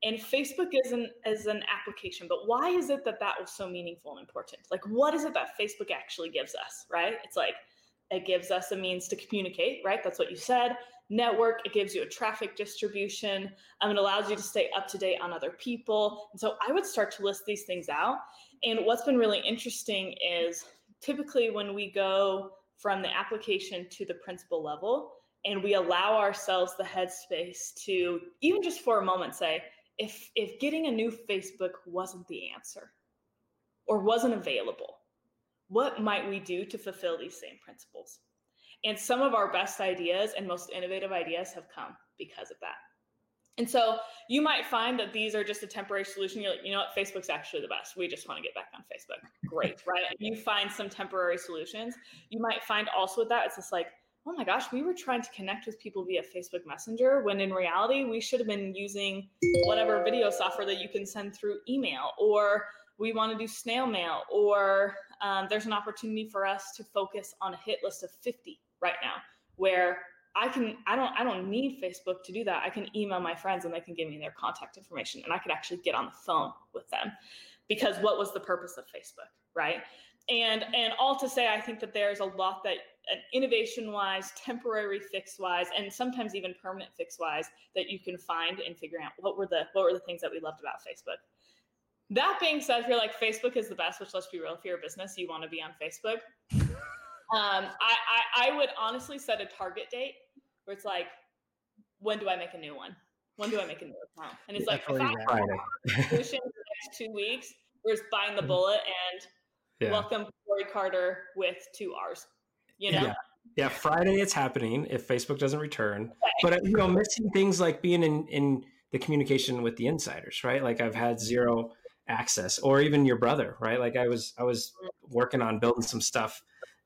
And Facebook is an is an application, but why is it that that was so meaningful and important? Like what is it that Facebook actually gives us, right? It's like it gives us a means to communicate, right? That's what you said. Network, it gives you a traffic distribution. Um, it allows you to stay up to date on other people. And so I would start to list these things out. And what's been really interesting is typically when we go from the application to the principle level and we allow ourselves the headspace to even just for a moment say, if if getting a new Facebook wasn't the answer or wasn't available, what might we do to fulfill these same principles? And some of our best ideas and most innovative ideas have come because of that. And so you might find that these are just a temporary solution. You're like, you know what, Facebook's actually the best. We just want to get back on Facebook. Great, right? And you find some temporary solutions. You might find also with that, it's just like, oh my gosh, we were trying to connect with people via Facebook Messenger when in reality we should have been using whatever video software that you can send through email, or we want to do snail mail, or um, there's an opportunity for us to focus on a hit list of 50 right now, where I can I don't I don't need Facebook to do that. I can email my friends and they can give me their contact information and I could actually get on the phone with them. Because what was the purpose of Facebook, right? And and all to say I think that there's a lot that an innovation wise, temporary fix wise, and sometimes even permanent fix wise that you can find in figuring out what were the what were the things that we loved about Facebook. That being said, if you're like Facebook is the best, which let's be real, if you're a business, you want to be on Facebook. (laughs) Um, I, I I would honestly set a target date where it's like, when do I make a new one? When do I make a new account? And it's like, if I. Friday. solution in the next two weeks, we're just buying the bullet and Yeah. welcome Corey Carter with two R's. You know, Yeah. Yeah, Friday it's happening if Facebook doesn't return. But uh, you know, missing things like being in in the communication with the insiders, right? Like I've had zero access, or even your brother, right? Like I was I was working on building some stuff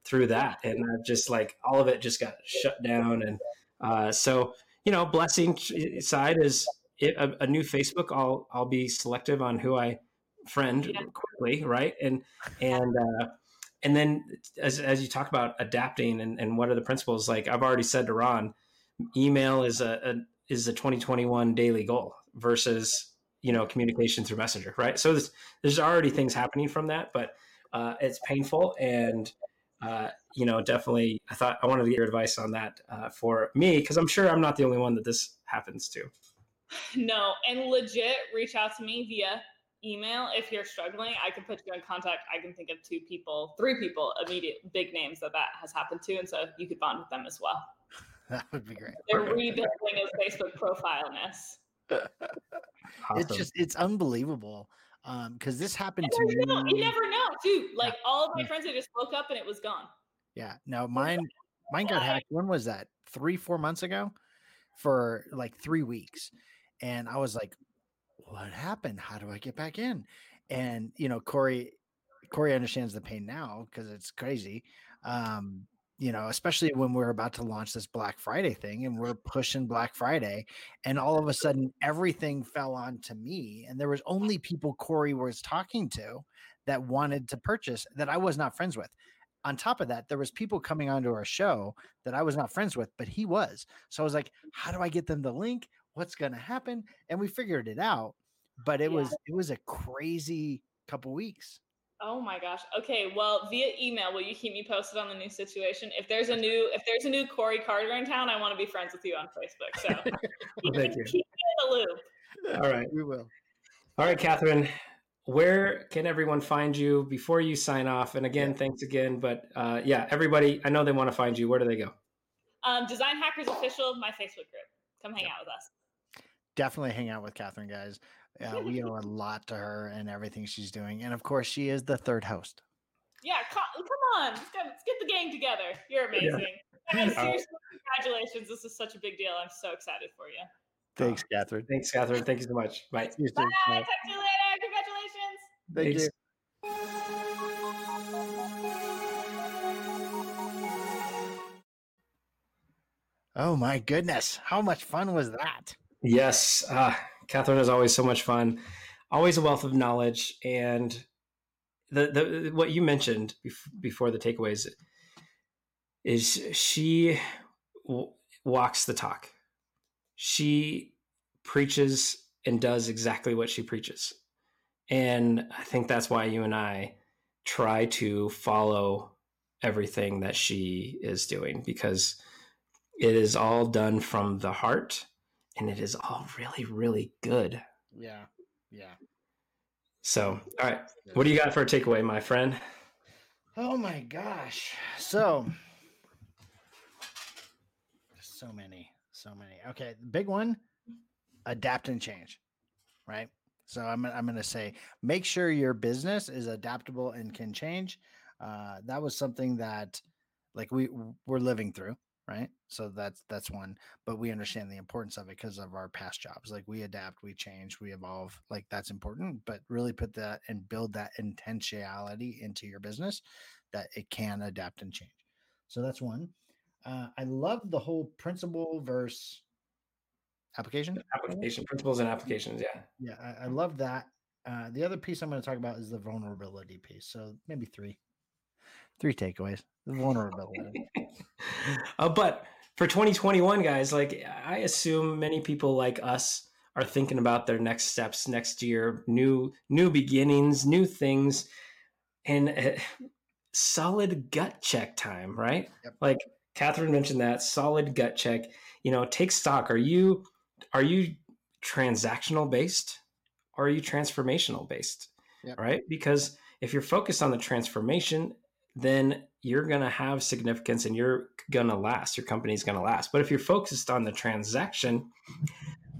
through that, and I've just like all of it just got shut down, and uh, so you know, blessing side is it, a, a new Facebook. I'll I'll be selective on who I friend Yeah. quickly, right? And (laughs) and uh, and then as, as you talk about adapting and, and what are the principles like i've already said to ron email is a, a is a 2021 daily goal versus you know communication through messenger right so there's, there's already things happening from that but uh, it's painful and uh, you know definitely i thought i wanted to get your advice on that uh, for me because i'm sure i'm not the only one that this happens to (laughs) no, and legit reach out to me via email if you're struggling. I can put you in contact. I can think of two people, three people, immediate big names that that has happened to, and so you could bond with them as well. (laughs) That would be great. They're rebuilding his Facebook profile ness. (laughs) Awesome. It's just it's unbelievable. Um, because this happened You to never know. You never know, too. Like all of my friends, they just woke up and it was gone. Yeah. No, mine mine got hacked. When was that? Three, four months ago? For like three weeks. And I was like, what happened? How do I get back in? And you know, Corey Corey understands the pain now because it's crazy. Um, you know, especially when we're about to launch this Black Friday thing and we're pushing Black Friday, and all of a sudden everything fell onto me. And there was only people Corey was talking to that wanted to purchase that I was not friends with on top of that, there was people coming onto our show that I was not friends with, but he was. So I was like, how do I get them the link? What's going to happen? And we figured it out. But it Yeah. was it was a crazy couple weeks. Oh my gosh. Okay. Well, via email, will you keep me posted on the new situation? If there's a new if there's a new Corey Carter in town, I want to be friends with you on Facebook. So (laughs) keep, Thank you. keep me in the loop. all right We will. all right catherine where can everyone find you before you sign off? And again, thanks again. But uh, yeah, everybody, I know they want to find you. Where do they go? Um, Design Hackers Official, my Facebook group. Come hang out with us. Definitely hang out with Catherine, guys. Uh, (laughs) we owe a lot to her and everything she's doing, and of course, she is the third host. Yeah, come, come on, let's get, let's get the gang together. You're amazing. (laughs) Guys, seriously, congratulations. This is such a big deal. I'm so excited for you. Thanks, Catherine. Thanks, Catherine. Thank you so much. Bye. See you Bye. Talk to you later. Congratulations. Thank Thanks. you. Oh my goodness. How much fun was that? Yes, uh, Catherine is always so much fun, always a wealth of knowledge, and the the what you mentioned bef- before the takeaways is she w- walks the talk. She preaches and does exactly what she preaches, and I think that's why you and I try to follow everything that she is doing because it is all done from the heart and it is all really really good Yeah. Yeah. so all right what do you got for a takeaway my friend Oh my gosh. So so many, so many. Okay, the big one, adapt and change. Right? So I'm I'm going to say make sure your business is adaptable and can change. Uh that was something that like we we're living through, right? So that's that's one, but we understand the importance of it because of our past jobs. Like we adapt, we change, we evolve. Like that's important, but really put that and build that intentionality into your business that it can adapt and change. So that's one. Uh, I love the whole principle versus application. application principles and applications yeah Yeah, I, I love that. Uh, the other piece I'm going to talk about is the vulnerability piece. So maybe three, three takeaways. The vulnerability. (laughs) uh, but for 2021 guys like i assume many people like us are thinking about their next steps next year new new beginnings new things and uh, solid gut check time right Yep. like catherine mentioned that solid gut check you know take stock are you are you transactional based or are you transformational based Yep. right because if you're focused on the transformation then you're going to have significance and you're going to last your company's going to last. But if you're focused on the transaction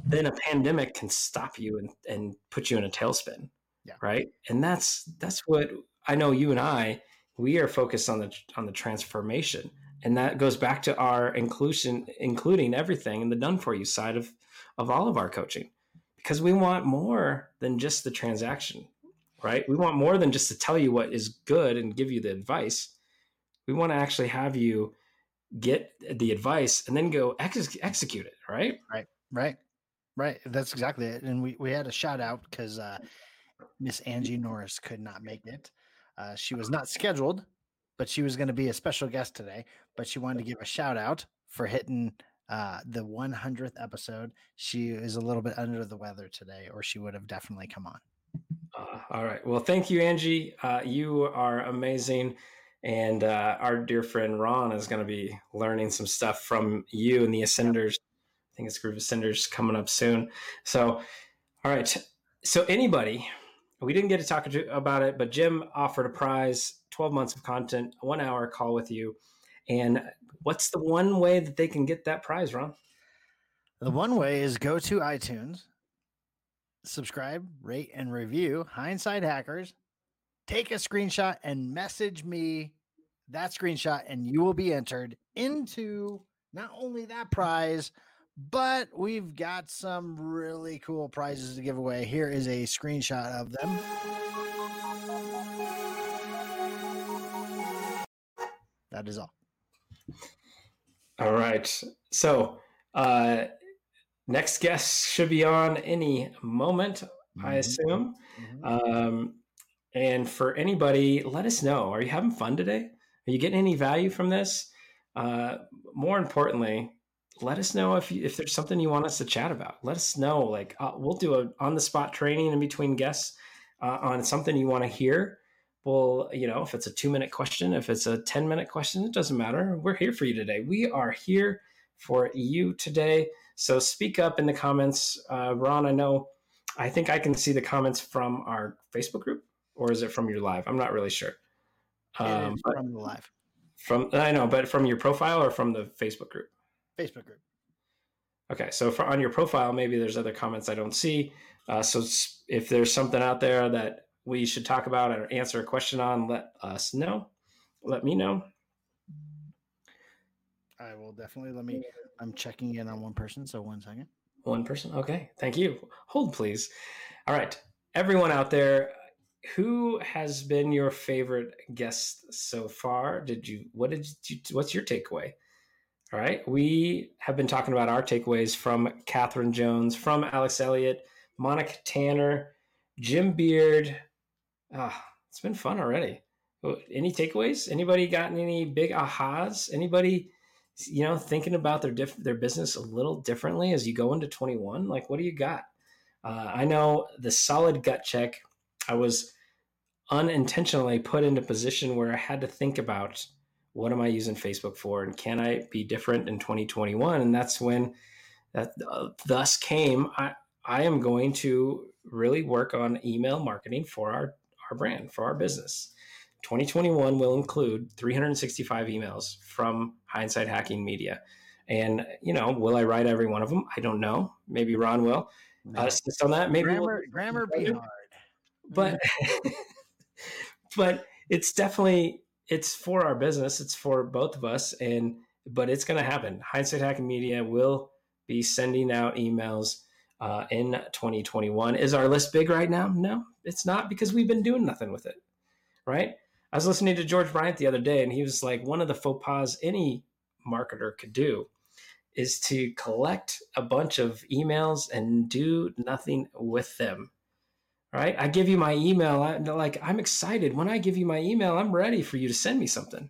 then a pandemic can stop you and, and put you in a tailspin Yeah. right? And that's that's what i know you and i we are focused on the on the transformation. And that goes back to our inclusion including everything in the done for you side of of all of our coaching. Because we want more than just the transaction right we want more than just to tell you what is good and give you the advice we want to actually have you get the advice and then go ex- execute it right right. Right. Right. That's exactly it. And we, we had a shout out because uh, Miss Angie Norris could not make it. Uh, she was not scheduled, but she was going to be a special guest today. But she wanted to give a shout out for hitting uh, the 100th episode. She is a little bit under the weather today, or she would have definitely come on. Uh, all right. Well, thank you, Angie. Uh, you are amazing. And uh, our dear friend Ron is going to be learning some stuff from you and the Ascenders. I think it's Group of Ascenders coming up soon. So, all right. So, anybody, we didn't get to talk about it, but Jim offered a prize 12 months of content, one hour call with you. And what's the one way that they can get that prize, Ron? The one way is go to iTunes, subscribe, rate, and review Hindsight Hackers. Take a screenshot and message me that screenshot, and you will be entered into not only that prize, but we've got some really cool prizes to give away. Here is a screenshot of them. That is all. All right. So, uh, next guest should be on any moment, I Mhm. assume. Mhm. Um, and for anybody, let us know. Are you having fun today? Are you getting any value from this? Uh, more importantly, let us know if you, if there's something you want us to chat about. Let us know. Like uh, we'll do a on the spot training in between guests uh, on something you want to hear. Well, you know, if it's a two minute question, if it's a 10 minute question, it doesn't matter. We're here for you today. We are here for you today. So speak up in the comments. Uh, Ron, I know I think I can see the comments from our Facebook group, or is it from your live? I'm not really sure. Um, from the live from I know, but from your profile or from the Facebook group. Facebook group. Okay, so for on your profile, maybe there's other comments I don't see. Uh, so if there's something out there that we should talk about or answer a question on, let us know. Let me know. I will definitely let me. I'm checking in on one person, so one second. One person. Okay, thank you. Hold, please. All right, everyone out there, who has been your favorite guest so far? Did you? What did you? What's your takeaway? All right, we have been talking about our takeaways from Catherine Jones, from Alex Elliott, Monica Tanner, Jim Beard. Ah, it's been fun already. Any takeaways? Anybody gotten any big ahas? Anybody? You know thinking about their diff- their business a little differently as you go into 21 like what do you got? Uh, i know the solid gut check i was unintentionally put into a position where i had to think about what am i using facebook for and can i be different in 2021 and that's when that uh, thus came i i am going to really work on email marketing for our our brand for our business 2021 will include 365 emails from Hindsight Hacking Media. And, you know, will I write every one of them? I don't know. Maybe Ron will. Uh, assist on that. Maybe we'll- grammar, grammar be hard. but (laughs) (laughs) but it's definitely it's for our business it's for both of us and but it's going to happen hindsight hacking media will be sending out emails uh, in 2021 is our list big right now no it's not because we've been doing nothing with it right i was listening to george bryant the other day and he was like one of the faux pas any marketer could do is to collect a bunch of emails and do nothing with them right? I give you my email. I, like I'm excited when I give you my email. I'm ready for you to send me something.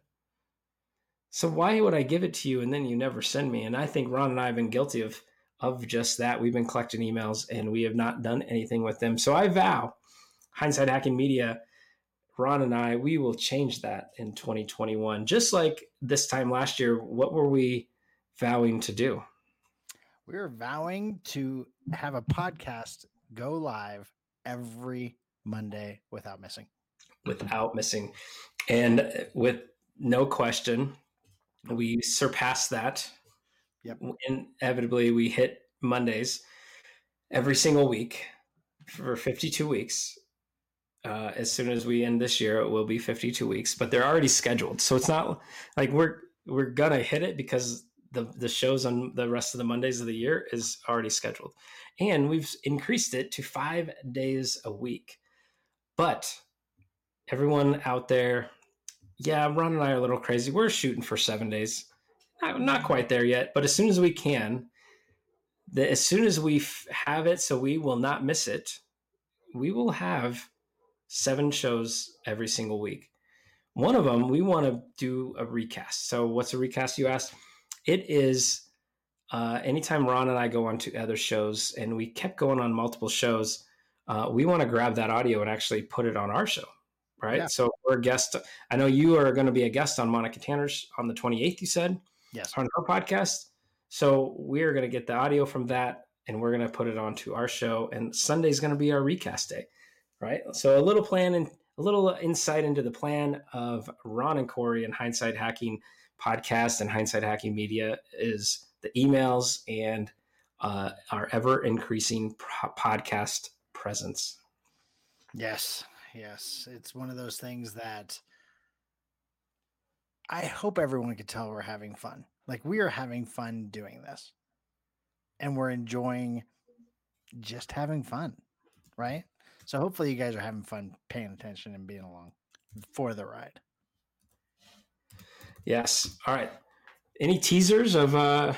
So why would I give it to you and then you never send me? And I think Ron and I have been guilty of of just that. We've been collecting emails and we have not done anything with them. So I vow, hindsight hacking media, Ron and I, we will change that in 2021. Just like this time last year, what were we vowing to do? We're vowing to have a podcast go live every Monday without missing. without missing. And with no question, we surpassed that. Yep. Inevitably, we hit Mondays every single week for 52 weeks. Uh, as soon as we end this year, it will be 52 weeks, but they're already scheduled. So it's not like we're we're gonna hit it because the the shows on the rest of the Mondays of the year is already scheduled, and we've increased it to five days a week. But everyone out there, yeah, Ron and I are a little crazy. We're shooting for seven days. Not, not quite there yet, but as soon as we can, the, as soon as we f- have it, so we will not miss it, we will have seven shows every single week. One of them, we want to do a recast. So, what's a recast, you asked? It is uh, anytime Ron and I go on to other shows, and we kept going on multiple shows, uh, we want to grab that audio and actually put it on our show, right? Yeah. So we're a guest. I know you are going to be a guest on Monica Tanner's on the 28th, you said, Yes. on her podcast. So we're going to get the audio from that and we're going to put it onto our show. And Sunday's going to be our recast day, right? So a little plan and a little insight into the plan of Ron and Corey and Hindsight Hacking podcast and Hindsight Hacking Media is the emails and uh, our ever increasing pro- podcast presence. Yes. Yes. It's one of those things that I hope everyone could tell we're having fun. Like we are having fun doing this. And we're enjoying just having fun. Right. So hopefully you guys are having fun paying attention and being along for the ride. Yes. All right. Any teasers of uh,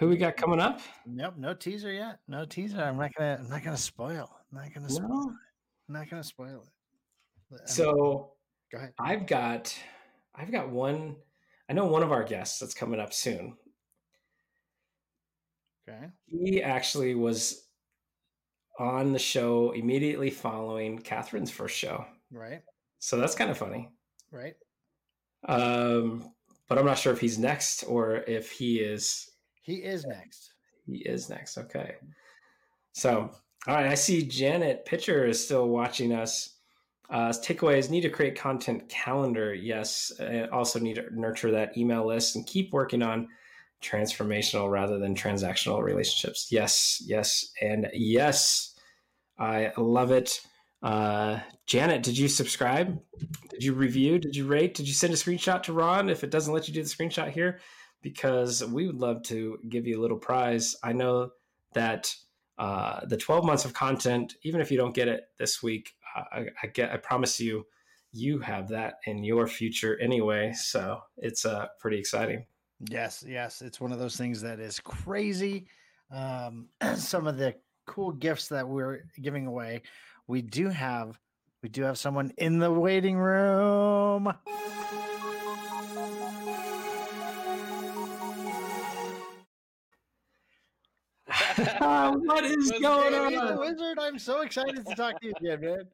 who we got coming up? Nope, no teaser yet. No teaser. I'm not gonna I'm not gonna spoil. I'm not gonna spoil No. I'm not gonna spoil it. So go ahead. I've got I've got one I know one of our guests that's coming up soon. Okay. He actually was on the show immediately following Catherine's first show. Right. So that's kind of funny. Right. Um, but I'm not sure if he's next or if he is He is next. he is next. Okay. So All right, I see Janet Pitcher is still watching us. Uh, takeaways need to create content calendar. Yes. Uh, also need to nurture that email list and keep working on transformational rather than transactional relationships. Yes, yes, and yes. I love it. Uh, Janet, did you subscribe? Did you review? Did you rate? Did you send a screenshot to Ron if it doesn't let you do the screenshot here? Because we would love to give you a little prize. I know that uh, the 12 months of content, even if you don't get it this week, I, I get, I promise you, you have that in your future anyway. So it's uh, pretty exciting. Yes, yes, it's one of those things that is crazy. Um, (clears throat) some of the cool gifts that we're giving away. We do have we do have someone in the waiting room. (laughs) what is going Hey, the on? wizard, I'm so excited to talk to you again, man.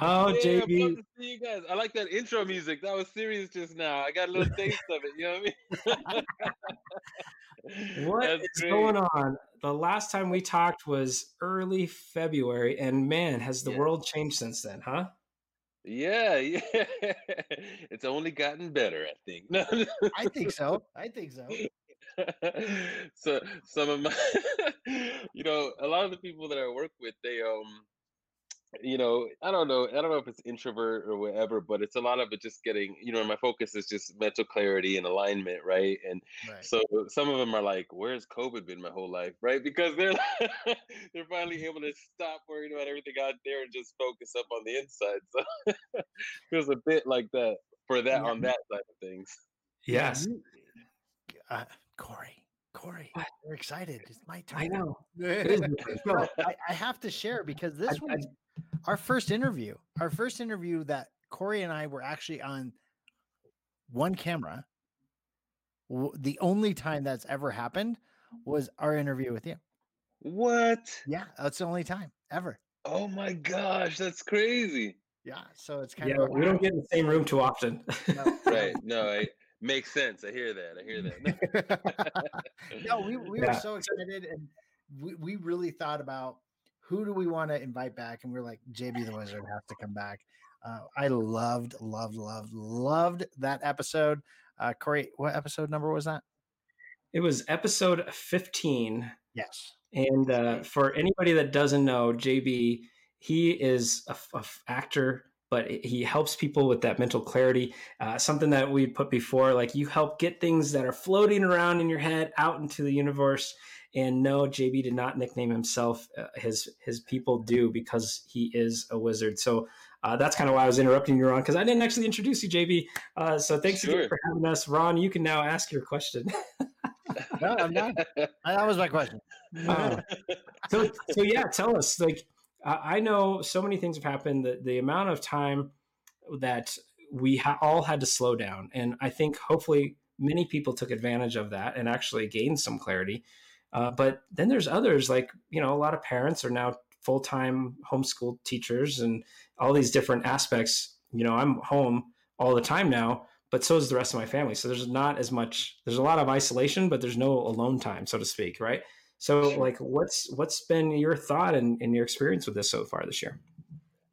Oh, Yeah, I'm JB. to see you guys. I like that intro music. That was serious just now. I got a little taste of it. You know what I mean? (laughs) What That's is great. going on? The last time we talked was early February, and man, has the Yeah. world changed since then, huh? Yeah, (laughs) yeah. It's only gotten better, I think. No, no. I think so. I think so. (laughs) so some of my you know a lot of the people that i work with they um you know i don't know i don't know if it's introvert or whatever but it's a lot of it just getting you know my focus is just mental clarity and alignment right? And Right. so some of them are like where's covid been my whole life? Right? Because they're (laughs) they're finally able to stop worrying about everything out there and just focus up on the inside so it (laughs) feels a bit like that for that Yeah. on that side of things. Yes, uh, Corey, Corey, we're excited. It's my turn. I know. It is (laughs) No, I, I have to share (laughs) because this I- I- was our first interview. Our first interview that Corey and I were actually on one camera. The only time that's ever happened was our interview with you. what Yeah, that's the only time ever. Oh my gosh, that's crazy. Yeah, so it's kind of Yeah, of we don't get in the same room too often. No. Right. No, it makes sense. I hear that. I hear that. no, (laughs) we, we Yeah. were so excited and we, we really thought about who do we want to invite back? And we are like, JB the Wizard has to come back. Uh, I loved, loved, loved, loved that episode. Uh, Corey, what episode number was that? it was episode 15. Yes. And uh, for anybody that doesn't know, JB, he is a, f- a f- actor, but he helps people with that mental clarity. Uh, something that we put before, like you help get things that are floating around in your head out into the universe. And no, JB did not nickname himself. Uh, his his people do because he is a wizard. So uh, that's kind of why I was interrupting you, Ron, because I didn't actually introduce you, JB. Uh, so thanks again for having us, Ron. You can now ask your question. (laughs) No, I'm done. Uh, (laughs) That was my question. Uh, so so yeah tell us like i know so many things have happened that the amount of time that we ha- all had to slow down and i think hopefully many people took advantage of that and actually gained some clarity. Uh, but then there's others like you know a lot of parents are now full-time homeschool teachers and all these different aspects. You know i'm home all the time now but so is the rest of my family. So there's not as much there's a lot of isolation but there's no alone time so to speak right so, like, what's what's been your thought and, and your experience with this so far this year?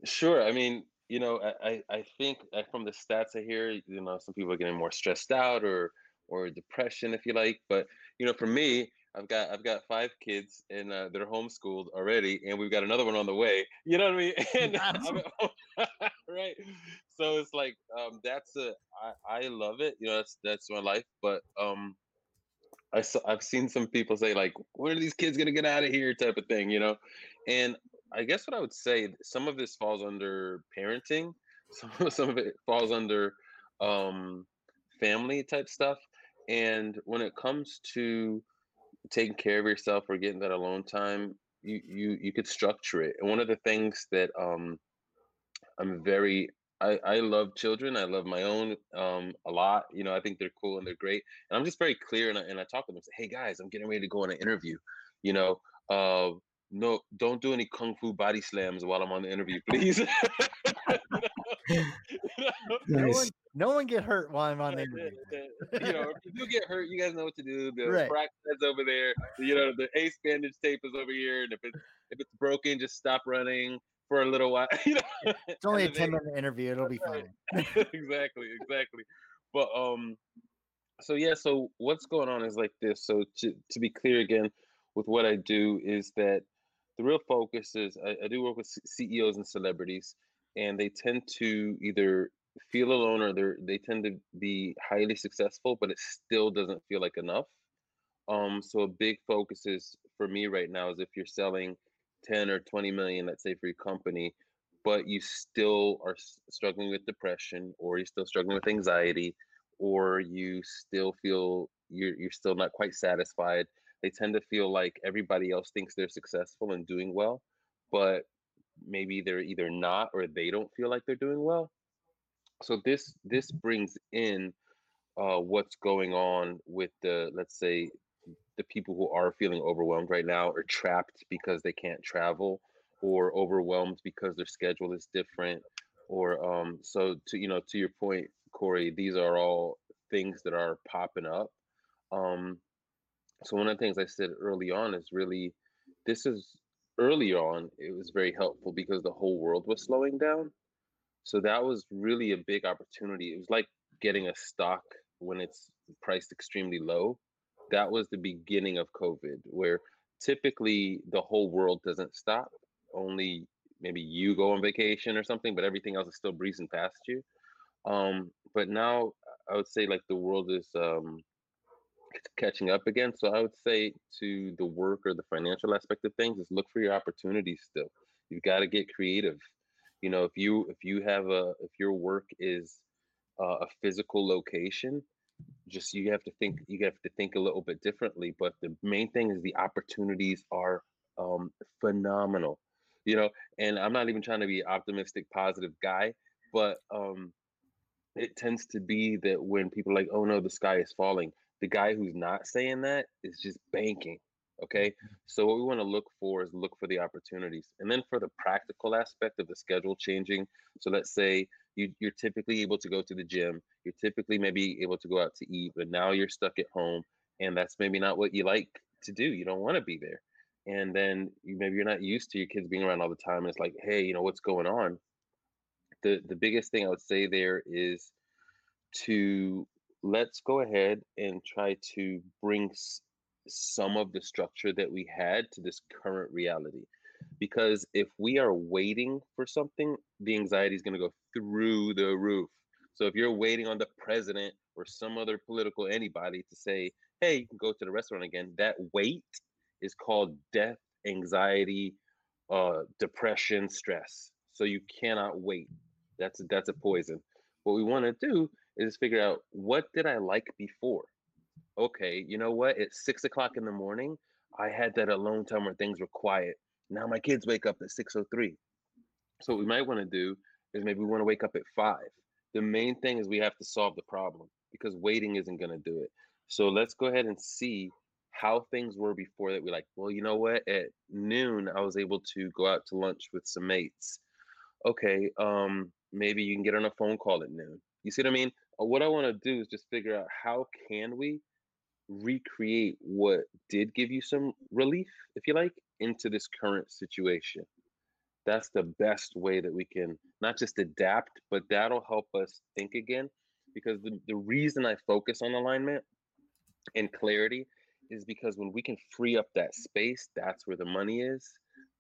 Sure. I mean, you know, I, I, I think uh, from the stats I hear, you know, some people are getting more stressed out or or depression, if you like. But you know, for me, I've got I've got five kids and uh, they're homeschooled already, and we've got another one on the way. You know what I mean? (laughs) And I'm Awesome. at home, (laughs) right. So it's like um, that's a I, I love it. You know, that's that's my life. But um, I saw, I've seen some people say like, "When are these kids gonna get out of here?" type of thing, you know. And I guess what I would say, some of this falls under parenting, (laughs) some some of it falls under um, family type stuff. And when it comes to taking care of yourself or getting that alone time, you you you could structure it. And one of the things that um, I'm very I, I love children. I love my own um, a lot. You know, I think they're cool and they're great. And I'm just very clear and I, and I talk to them. Say, hey guys, I'm getting ready to go on an interview. You know, uh, no, don't do any kung fu body slams while I'm on the interview, (laughs) please. (laughs) (laughs) No one, no one get hurt while I'm on the interview. you know, if you do get hurt, you guys know what to do. The Right. frac head's over there. You know, the ace bandage tape is over here, and if it's if it's broken, just stop running for a little while. (laughs) You know, It's only a 10 minute interview. It'll be fine. (laughs) exactly, exactly. But um, so yeah, so what's going on is like this. So to to be clear again, with what I do is that the real focus is I, I do work with C- CEOs and celebrities, and they tend to either feel alone or they they tend to be highly successful, but it still doesn't feel like enough. Um, so a big focus is for me right now is if you're selling 10 or 20 million, let's say for your company, but you still are struggling with depression or you're still struggling with anxiety or you still feel you're, you're still not quite satisfied. They tend to feel like everybody else thinks they're successful and doing well but maybe they're either not or they don't feel like they're doing well. So this this brings in uh, what's going on with the let's say the people who are feeling overwhelmed right now or trapped because they can't travel or overwhelmed because their schedule is different or um so to you know to your point corey these are all things that are popping up um so one of the things i said early on is really this is early on it was very helpful because the whole world was slowing down so that was really a big opportunity it was like getting a stock when it's priced extremely low that was the beginning of covid where typically the whole world doesn't stop only maybe you go on vacation or something but everything else is still breezing past you. Um but now i would say like the world is um catching up again. So i would say to the work or the financial aspect of things is look for your opportunities still. You've got to get creative. You know if you if you have a if your work is uh, a physical location just you have to think you have to think a little bit differently but the main thing is the opportunities are um phenomenal you know and i'm not even trying to be optimistic positive guy but um it tends to be that when people are like oh no the sky is falling the guy who's not saying that is just banking okay? So what we want to look for is look for the opportunities and then for the practical aspect of the schedule changing so let's say you, you're typically able to go to the gym you're typically maybe able to go out to eat but now you're stuck at home and that's maybe not what you like to do you don't want to be there. And then you, maybe you're not used to your kids being around all the time and it's like hey you know what's going on? The the biggest thing i would say there is to let's go ahead and try to bring s- some of the structure that we had to this current reality because if we are waiting for something the anxiety is going to go through the roof. So if you're waiting on the president or some other political anybody to say hey you can go to the restaurant again that wait is called death anxiety uh depression stress. So you cannot wait. That's that's a poison. What we want to do is figure out what did i like before? Okay you know what? It's six o'clock in the morning. I had that alone time where things were quiet now my kids wake up at 6.03 so what we might want to do is maybe we want to wake up at five. The main thing is we have to solve the problem because waiting isn't going to do it. So let's go ahead and see how things were before that we like well you know what? At noon i was able to go out to lunch with some mates. Okay um maybe you can get on a phone call at noon. You see what i mean? Uh, what i want to do is just figure out how can we recreate what did give you some relief if you like into this current situation. That's the best way that we can not just adapt but that'll help us think again because the, the reason i focus on alignment and clarity is because when we can free up that space that's where the money is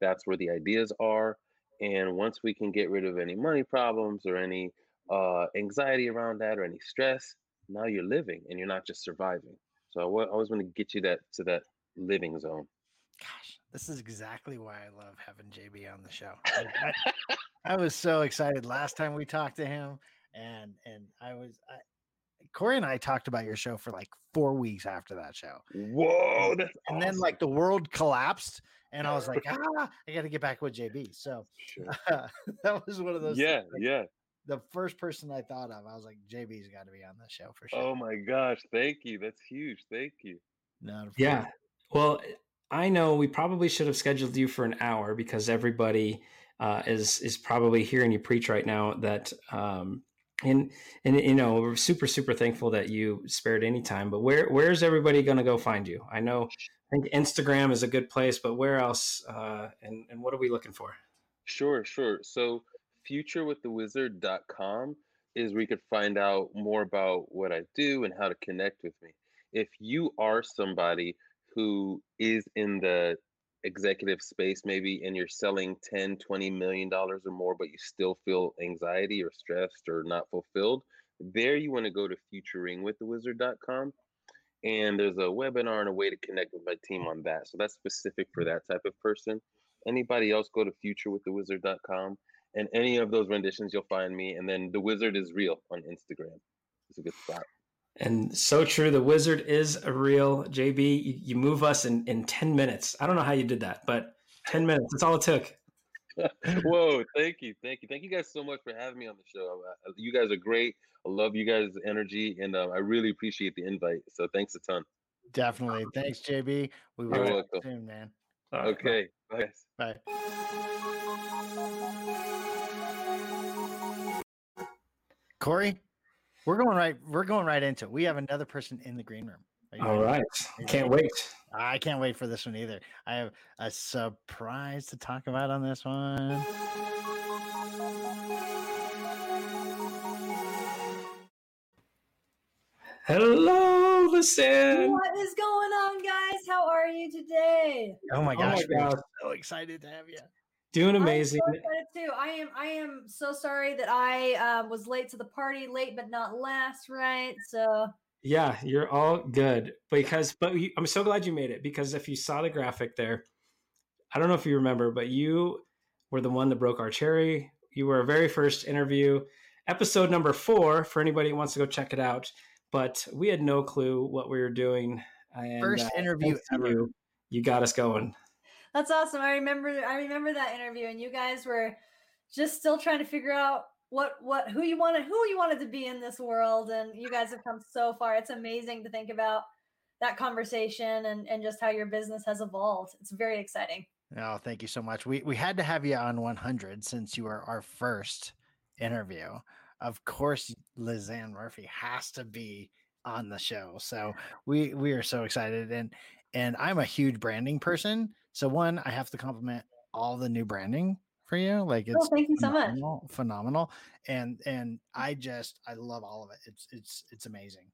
that's where the ideas are and once we can get rid of any money problems or any uh, anxiety around that or any stress now you're living and you're not just surviving. So i always want to get you that to that living zone. Gosh, this is exactly why I love having JB on the show. Like, I, I was so excited last time we talked to him, and and I was I, Corey and I talked about your show for like four weeks after that show, whoa that's and then like the world collapsed, and I was like, ah, I got to get back with JB. So Sure. (laughs) that was one of those. yeah things, like, yeah The first person I thought of, I was like, JB's got to be on this show for sure. oh my gosh thank you that's huge thank you no, Yeah. Well, I know we probably should have scheduled you for an hour because everybody uh, is is probably hearing you preach right now. That um, and and you know we're super super thankful that you spared any time. But where where's everybody going to go find you? I know I think Instagram is a good place, but where else? Uh, and and what are we looking for? Sure, sure. So futurewiththewizard.com is where you could find out more about what I do and how to connect with me. If you are somebody who is in the executive space maybe and you're selling 10 20 million dollars or more but you still feel anxiety or stressed or not fulfilled there you want to go to futuringwiththewizard.com and there's a webinar and a way to connect with my team on that so that's specific for that type of person. Anybody else go to futurewiththewizard.com and any of those renditions you'll find me and then the wizard is real on instagram it's a good spot and so true. The wizard is a real JB. You, you move us in, in 10 minutes. I don't know how you did that, but 10 minutes. That's all it took. (laughs) Whoa, thank you. Thank you. Thank you guys so much for having me on the show. Uh, you guys are great. I love you guys' energy and uh, I really appreciate the invite. So thanks a ton. Definitely. Thanks, JB. We will You're welcome. soon, man. All right, Okay. Bye. Bye. Corey, we're going right. We're going right into it. We have another person in the green room. All right. you All ready? right. Can't wait. I can't wait for this one either. I have a surprise to talk about on this one. Hello, listen. What is going on, guys? How are you today? Oh my Oh my gosh. so excited to have you. Doing I'm so amazing. excited too. I am. I am so sorry that I uh, was late to the party. Late but not last, right? So Yeah, you're all good because, but you, I'm so glad you made it because if you saw the graphic there, I don't know if you remember, but you were the one that broke our cherry. You were our very first interview, episode number four. For anybody who wants to go check it out, but we had no clue what we were doing. And, First uh, interview thanks to ever. You, you got us going. That's awesome. I remember. I remember that interview, and you guys were just still trying to figure out what what who you wanted who you wanted to be in this world, and you guys have come so far. It's amazing to think about that conversation and and just how your business has evolved. It's very exciting. Oh, thank you so much. We we had to have you on 100 since you were our first interview. Of course, Lizanne Murphy has to be on the show. So we we are so excited and and I'm a huge branding person. So one, I have to compliment all the new branding for you. Like Oh, it's thank you so much. phenomenal, phenomenal. And and I just I love all of it. It's it's it's amazing.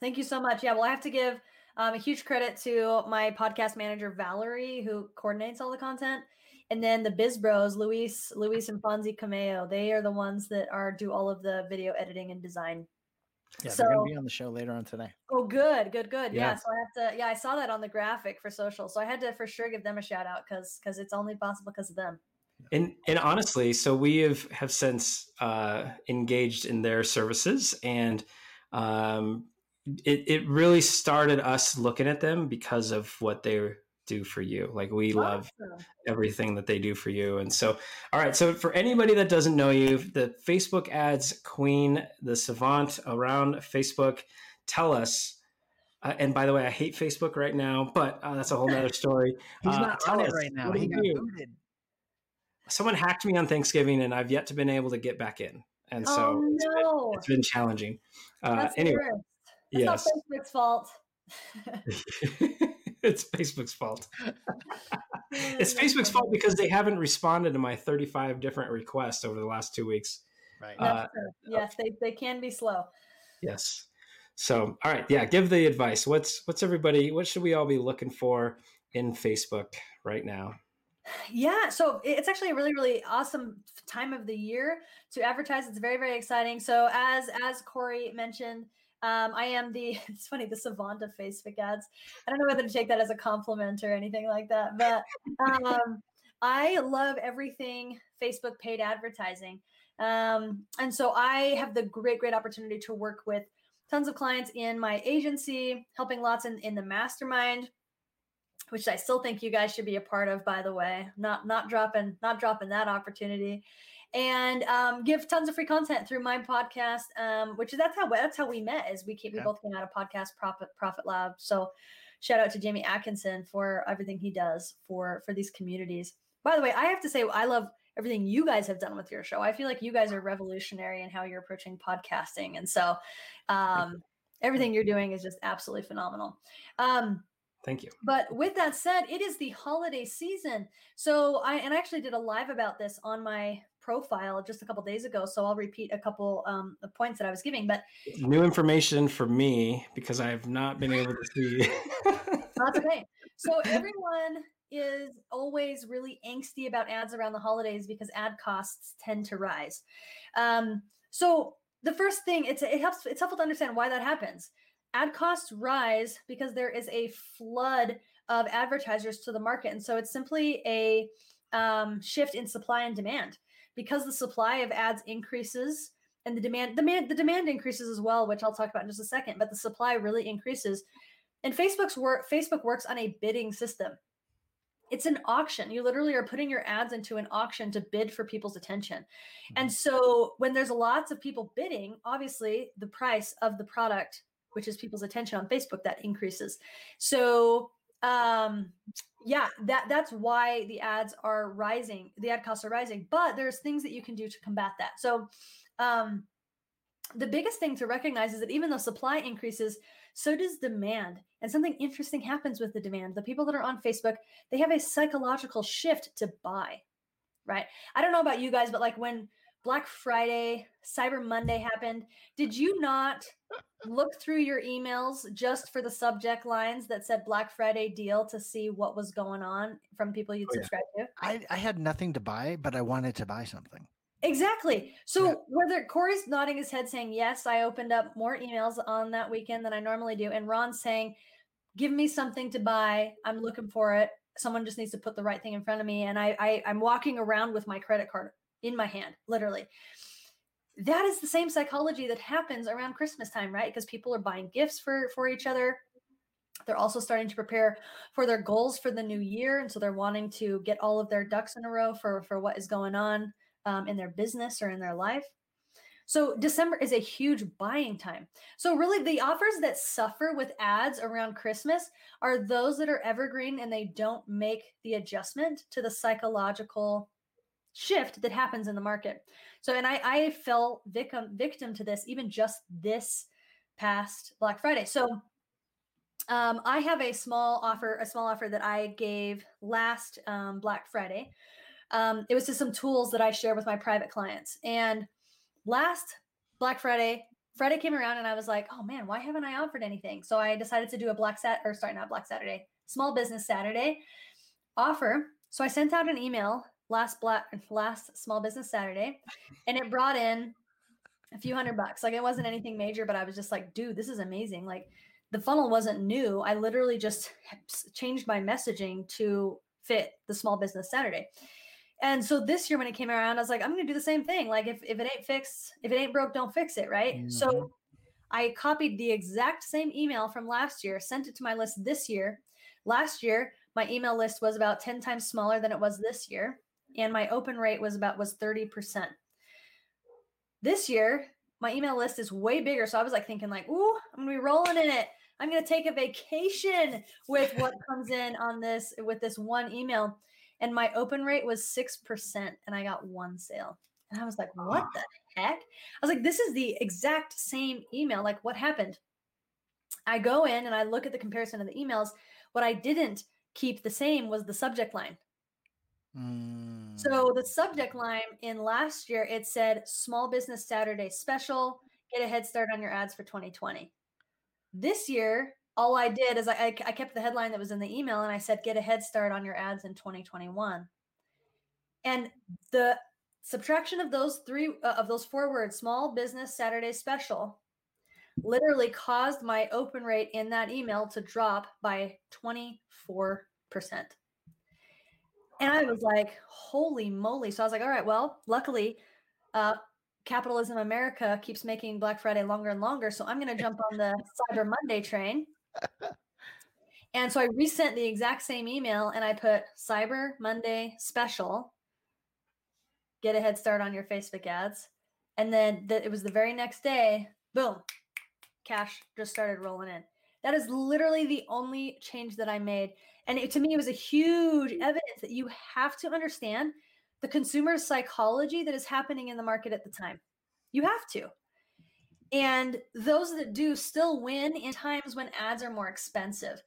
Thank you so much. Yeah, well, I have to give um, a huge credit to my podcast manager Valerie, who coordinates all the content, and then the Biz Bros, Luis, Luis and Fonzie Cameo. They are the ones that are do all of the video editing and design. Yeah, they're gonna So- be on the show later on today. Oh, good, good, good. Yeah. Yeah. So I have to. Yeah, I saw that on the graphic for social, so I had to for sure give them a shout out because because it's only possible because of them. And and honestly, so we have have since uh, engaged in their services, and um, it it really started us looking at them because of what they do for you. Like we love everything that they do for you. And so, all right. So for anybody that doesn't know you, the Facebook ads queen, the savant around Facebook, tell us. Uh, and by the way, I hate Facebook right now, but uh, that's a whole nother story. (laughs) He's Uh, not on it right now. He got do? booted. someone hacked me on Thanksgiving, and I've yet to been able to get back in, and so oh it's, been, it's been challenging. Uh, anyway. Yes, not Facebook's fault. (laughs) (laughs) it's Facebook's fault. (laughs) It's Facebook's fault because they haven't responded to my 35 different requests over the last two weeks. Right. Uh, Yes, they, they can be slow. Yes. So, all right, yeah, give the advice. What's what's everybody? What should we all be looking for in Facebook right now? Yeah, so it's actually a really, really awesome time of the year to advertise. It's very, very exciting. So as as Corey mentioned, um, I am the (laughs) it's funny the savant of Facebook ads. I don't know whether to take that as a compliment or anything like that, but um, I love everything Facebook paid advertising. Um, and so I have the great, great opportunity to work with tons of clients in my agency, helping lots in, in the mastermind, which I still think you guys should be a part of, by the way. Not not dropping not dropping that opportunity, and um, give tons of free content through my podcast, um, which is that's how that's how we met. Is we came, we Yeah. both came out of podcast profit profit lab. So shout out to Jamie Atkinson for everything he does for for these communities. By the way, I have to say I love everything you guys have done with your show. I feel like you guys are revolutionary in how you're approaching podcasting, and so um, everything you're doing is just absolutely phenomenal. Um, Thank you. but with that said, it is the holiday season. So I and I actually did a live about this on my profile just a couple days ago. So I'll repeat a couple um, of points that I was giving. But New information for me because I have not been able to see. (laughs) that's okay. So everyone is always really angsty about ads around the holidays because ad costs tend to rise. Um, so the first thing it's it helps it's helpful to understand why that happens. Ad costs rise because there is a flood of advertisers to the market, and so it's simply a um, shift in supply and demand because the supply of ads increases and the demand the demand the demand increases as well, which I'll talk about in just a second. But the supply really increases, and Facebook's work Facebook works on a bidding system. It's an auction. You literally are putting your ads into an auction to bid for people's attention. Mm-hmm. And so when there's lots of people bidding, obviously the price of the product, which is people's attention on Facebook, that increases. So um yeah that that's why the ads are rising the ad costs are rising but there's things that you can do to combat that. So um the biggest thing to recognize is that even though supply increases so does demand. And something interesting happens with the demand. The people that are on facebook they have a psychological shift to buy right? I don't know about you guys but like when black friday cyber monday happened did (laughs) you not look through your emails just for the subject lines that said black friday deal to see what was going on from people you'd Oh, yeah. subscribe to I, I had nothing to buy, but I wanted to buy something. Exactly. So Yeah. whether Corey's nodding his head saying, Yes, I opened up more emails on that weekend than I normally do. And Ron's saying, Give me something to buy. I'm looking for it. Someone just needs to put the right thing in front of me. And I, I I'm walking around with my credit card in my hand, literally. That is the same psychology that happens around Christmas time, right? Because people are buying gifts for for each other. They're also starting to prepare for their goals for the new year. And so they're wanting to get all of their ducks in a row for, for what is going on um, in their business or in their life. So December is a huge buying time. So really the offers that suffer with ads around Christmas are those that are evergreen and they don't make the adjustment to the psychological shift that happens in the market. So and I I fell victim victim to this even just this past Black Friday. So um, I have a small offer, a small offer that I gave last um, Black Friday. Um, it was just some tools that I share with my private clients. And last Black Friday, Friday came around and I was like, oh man, why haven't I offered anything? So I decided to do a Black Sat or sorry, not Black Saturday, Small Business Saturday offer. So I sent out an email last Black last Small Business Saturday, and it brought in a few hundred bucks. Like it wasn't anything major, but I was just like, dude, this is amazing. Like the funnel wasn't new. I literally just changed my messaging to fit the Small Business Saturday. And so this year when it came around, I was like, I'm gonna do the same thing. Like if, if it ain't fixed, if it ain't broke, don't fix it, right? So mm-hmm. I copied the exact same email from last year, sent it to my list this year. Last year, my email list was about 10 times smaller than it was this year, and my open rate was about was 30%. This year, my email list is way bigger. So I was like thinking, like, ooh, I'm gonna be rolling in it. I'm gonna take a vacation with what (laughs) comes in on this with this one email. And my open rate was six percent, and I got one sale. And I was like, what the heck? I was like, this is the exact same email. Like, what happened? I go in and I look at the comparison of the emails. What I didn't keep the same was the subject line. Mm, So the subject line in last year it said Small Business Saturday Special. Get a head start on your ads for 2020. This year, all I did is I, I, I kept the headline that was in the email and I said get a head start on your ads in 2021. And the subtraction of those three uh, of those four words, Small Business Saturday Special, literally caused my open rate in that email to drop by 24%. And I was like, holy moly. So I was like, all right, well, luckily, uh, capitalism America keeps making Black Friday longer and longer. So I'm going (laughs) to jump on the Cyber Monday train. And so I resent the exact same email and I put Cyber Monday special. Get a head start on your Facebook ads. And then the, it was the very next day, boom, cash just started rolling in. That is literally the only change that I made. And it, to me, it was a huge mm. evidence that you have to understand the consumer psychology that is happening in the market at the time. You have to. And those that do still win in times when ads are more expensive.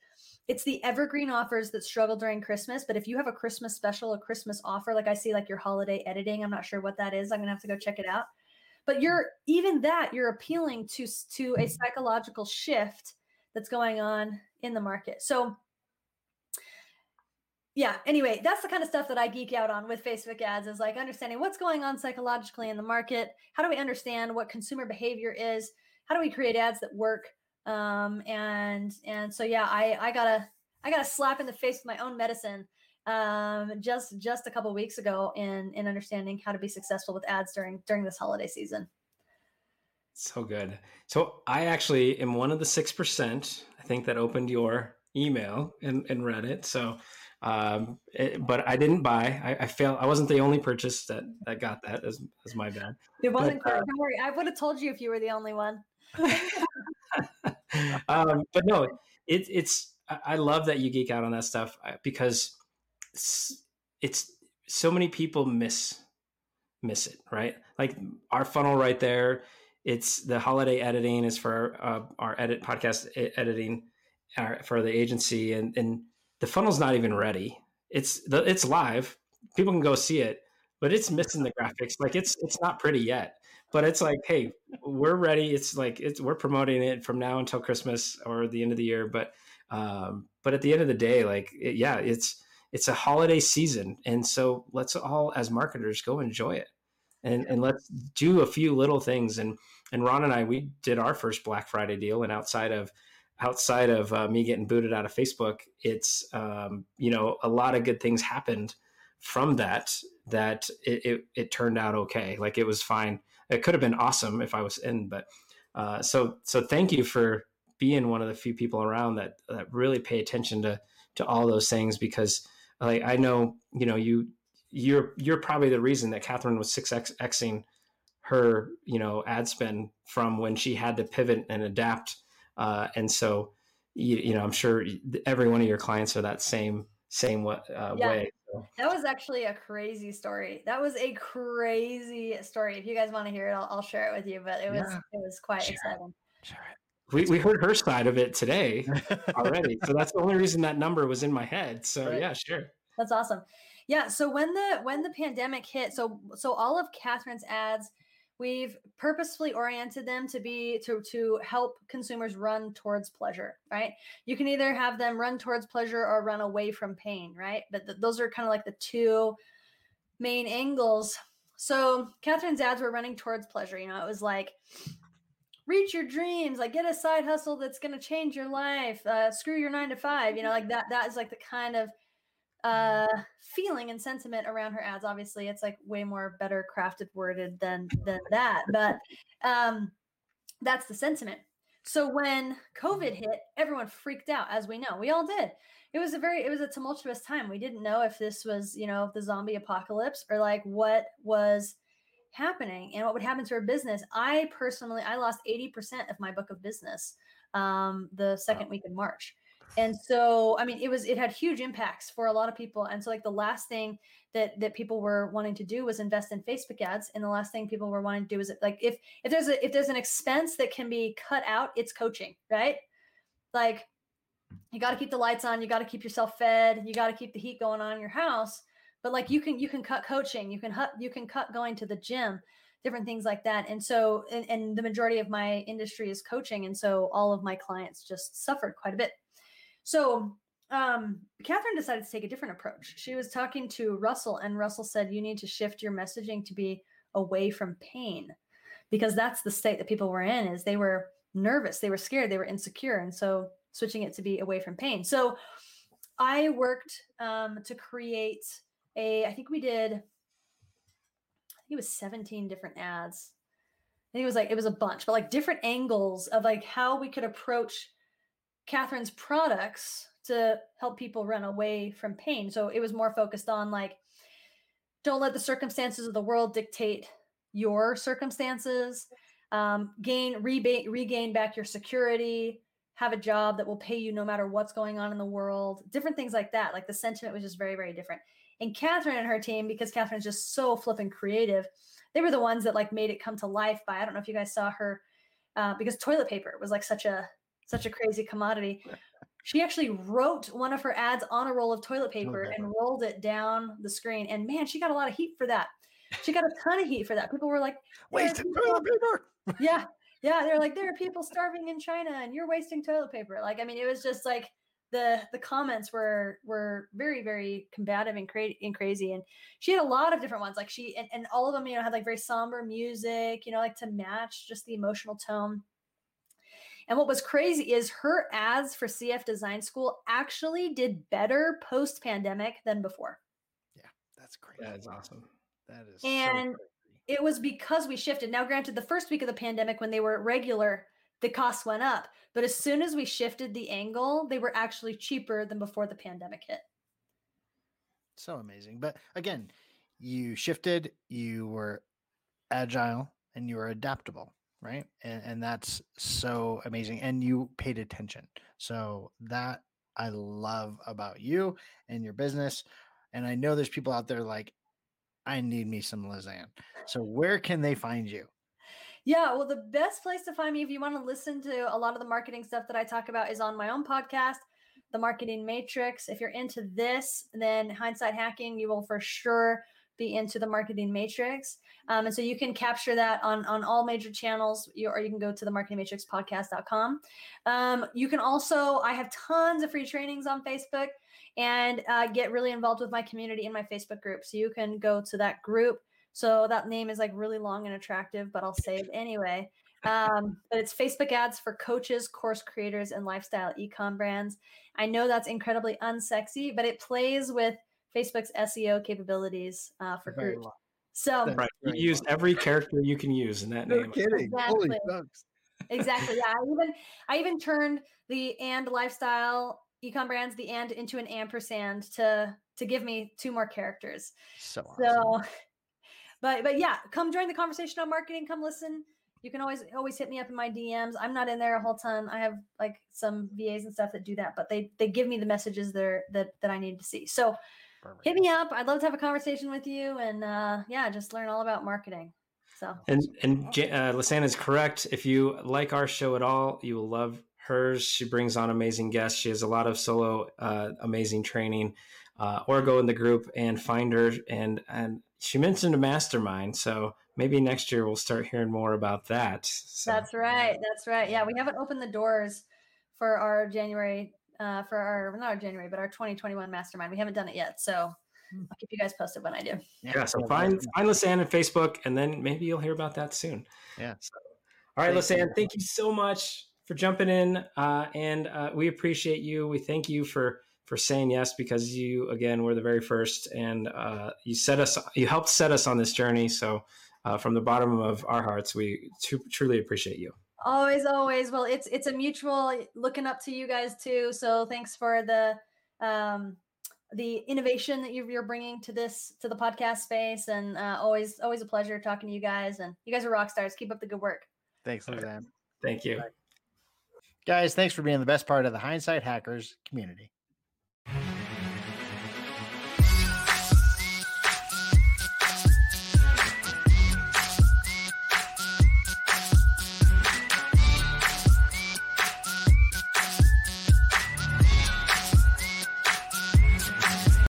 It's the evergreen offers that struggle during Christmas. But if you have a Christmas special, a Christmas offer, like I see, like your holiday editing, I'm not sure what that is. I'm gonna have to go check it out. But you're even that you're appealing to to a psychological shift that's going on in the market. So yeah anyway that's the kind of stuff that i geek out on with facebook ads is like understanding what's going on psychologically in the market. How do we understand what consumer behavior is? How do we create ads that work? Um, and and so yeah i i got a i got a slap in the face with my own medicine um, just just a couple weeks ago in in understanding how to be successful with ads during during this holiday season. So good. So i actually am one of the 6% i think that opened your email and, and read it. So um, it, but I didn't buy. I, I failed. I wasn't the only purchase that that got that. As as my bad. It wasn't. But, uh, don't worry. I would have told you if you were the only one. (laughs) um, but no, it, it's. I love that you geek out on that stuff uh, because it's, it's so many people miss miss it. Right, like our funnel right there. It's the holiday editing is for uh, our edit podcast editing our, for the agency and and the funnel's not even ready. It's the it's live. People can go see it, but it's missing the graphics. Like it's it's not pretty yet. But it's like, hey, we're ready. It's like it's we're promoting it from now until Christmas or the end of the year. But um, but at the end of the day, like it, yeah, it's it's a holiday season, and so let's all as marketers go enjoy it, and and let's do a few little things. And and Ron and I we did our first Black Friday deal, and outside of outside of uh, me getting booted out of Facebook, it's um, you know a lot of good things happened from that. That it, it, it turned out okay. Like it was fine. It could have been awesome if I was in, but uh, so so thank you for being one of the few people around that that really pay attention to to all those things because like I know you know you you're you're probably the reason that Catherine was six xing her you know ad spend from when she had to pivot and adapt uh, and so, you, you, know, I'm sure every one of your clients are that same same uh, yeah. way. So. That was actually a crazy story. That was a crazy story. If you guys want to hear it, I'll, I'll share it with you. But it was yeah. it was quite exciting. We, we heard her side of it today (laughs) already. so that's the only reason that number was in my head. So right. yeah, sure. That's awesome. Yeah. So when the when the pandemic hit, so so all of Catherine's ads we've purposefully oriented them to be to to help consumers run towards pleasure right? You can either have them run towards pleasure or run away from pain right? But th- those are kind of like the two main angles. So catherine's ads were running towards pleasure you know it was like reach your dreams like get a side hustle that's going to change your life uh, screw your nine to five you know like that that is like the kind of uh feeling and sentiment around her ads obviously it's like way more better crafted worded than than that but um that's the sentiment. So when covid hit everyone freaked out as we know we all did. It was a very it was a tumultuous time we didn't know if this was you know the zombie apocalypse or like what was happening and what would happen to her business. I personally i lost 80% of my book of business um the second week in march and so i mean it was it had huge impacts for a lot of people. And so like the last thing that that people were wanting to do was invest in facebook ads. And the last thing people were wanting to do is like if if there's a if there's an expense that can be cut out it's coaching right? Like you got to keep the lights on you got to keep yourself fed you got to keep the heat going on in your house. But like you can you can cut coaching you can cut you can cut going to the gym different things like that. And so and, and the majority of my industry is coaching. And so all of my clients just suffered quite a bit so um, Catherine decided to take a different approach. She was talking to Russell, and Russell said, You need to shift your messaging to be away from pain. Because that's the state that people were in is they were nervous they were scared they were insecure and so switching it to be away from pain. So i worked um, to create a i think we did i think it was 17 different ads. I think it was like it was a bunch but like different angles of like how we could approach Catherine's products to help people run away from pain. So it was more focused on like, don't let the circumstances of the world dictate your circumstances. Um, gain rebate, regain back your security. have a job that will pay you no matter what's going on in the world, different things like that. Like the sentiment was just very, very different. And Catherine and her team, because Catherine's just so flipping creative, they were the ones that like made it come to life by I don't know if you guys saw her uh, because toilet paper was like such a such a crazy commodity. (laughs) She actually wrote one of her ads on a roll of toilet paper paper. and rolled it down the screen. And man, she got a lot of heat for that. She got a ton of heat for that. People were like, "There are Wasted toilet paper. (laughs) yeah yeah they're like there are people starving in china and you're wasting toilet paper like i mean it was just like the the comments were were very very combative and, cra- and crazy and she had a lot of different ones like she and, and all of them you know had like very somber music you know like to match just the emotional tone and what was crazy is her ads for cf design school actually did better post pandemic than before Yeah, That's crazy. That is awesome. That is And crazy. it was because we shifted. Now, granted, the first week of the pandemic, when they were regular, the costs went up. But as soon as we shifted the angle, they were actually cheaper than before the pandemic hit. so amazing. But again, you shifted, you were agile, and you were adaptable, right? And and that's so amazing. And you paid attention. So that I love about you and your business. And I know there's people out there like, I need me some Lizanne. So where can they find you? Yeah, well, the best place to find me if you want to listen to a lot of the marketing stuff that I talk about is on my own podcast, The Marketing Matrix. If you're into this, then hindsight hacking, you will for sure be into the marketing matrix. Um, and so you can capture that on, on all major channels, you, or you can go to the marketingmatrixpodcast.com. Um, you can also, I have tons of free trainings on Facebook and uh, get really involved with my community in my Facebook group. So you can go to that group. So that name is like really long and attractive, but I'll say it anyway. Um, but it's Facebook ads for coaches, course creators, and lifestyle ecom brands. I know that's incredibly unsexy, but it plays with Facebook's SEO capabilities uh, for Very groups. well. So Right. You very used every character you can use in that No name. kidding. Holy Exactly. smokes. exactly, (laughs) yeah. I even I even turned the and lifestyle ecom brands the and into an ampersand to to give me two more characters. So awesome. So, (laughs) but but yeah, come join the conversation on marketing. Come listen. You can always always hit me up in my DMs. I'm not in there a whole ton. I have like some VAs and stuff that do that, but they they give me the messages there that that I need to see. So Perfect. hit me up. I'd love to have a conversation with you and uh, yeah, just learn all about marketing. So And and J- uh, Lisanne is correct. If you like our show at all, you will love hers. She brings on amazing guests. She has a lot of solo uh, amazing training. Uh, or go in the group and find her. And and she mentioned a mastermind, so maybe next year we'll start hearing more about that. So, that's right. That's right. Yeah, we haven't opened the doors for our January uh, for our not our January, but our 2021 mastermind. We haven't done it yet. So Hmm. I'll keep you guys posted when I do. yeah. So find find Lisanne on Facebook, and then maybe you'll hear about that soon. Yeah. So, all right, Thank you. Thank you so much for jumping in, uh, and uh, we appreciate you. We thank you for for saying yes because you again were the very first, and uh, you set us, you helped set us on this journey. So. Uh, from the bottom of our hearts, we tru- truly appreciate you. Always, always. Well, it's it's a mutual looking up to you guys too. So thanks for the um the innovation that you're, you're bringing to this to the podcast space, and uh, always always a pleasure talking to you guys. And you guys are rock stars. Keep up the good work. Thanks, All right. Thank you. Guys, thanks for being the best part of the Hindsight Hackers community.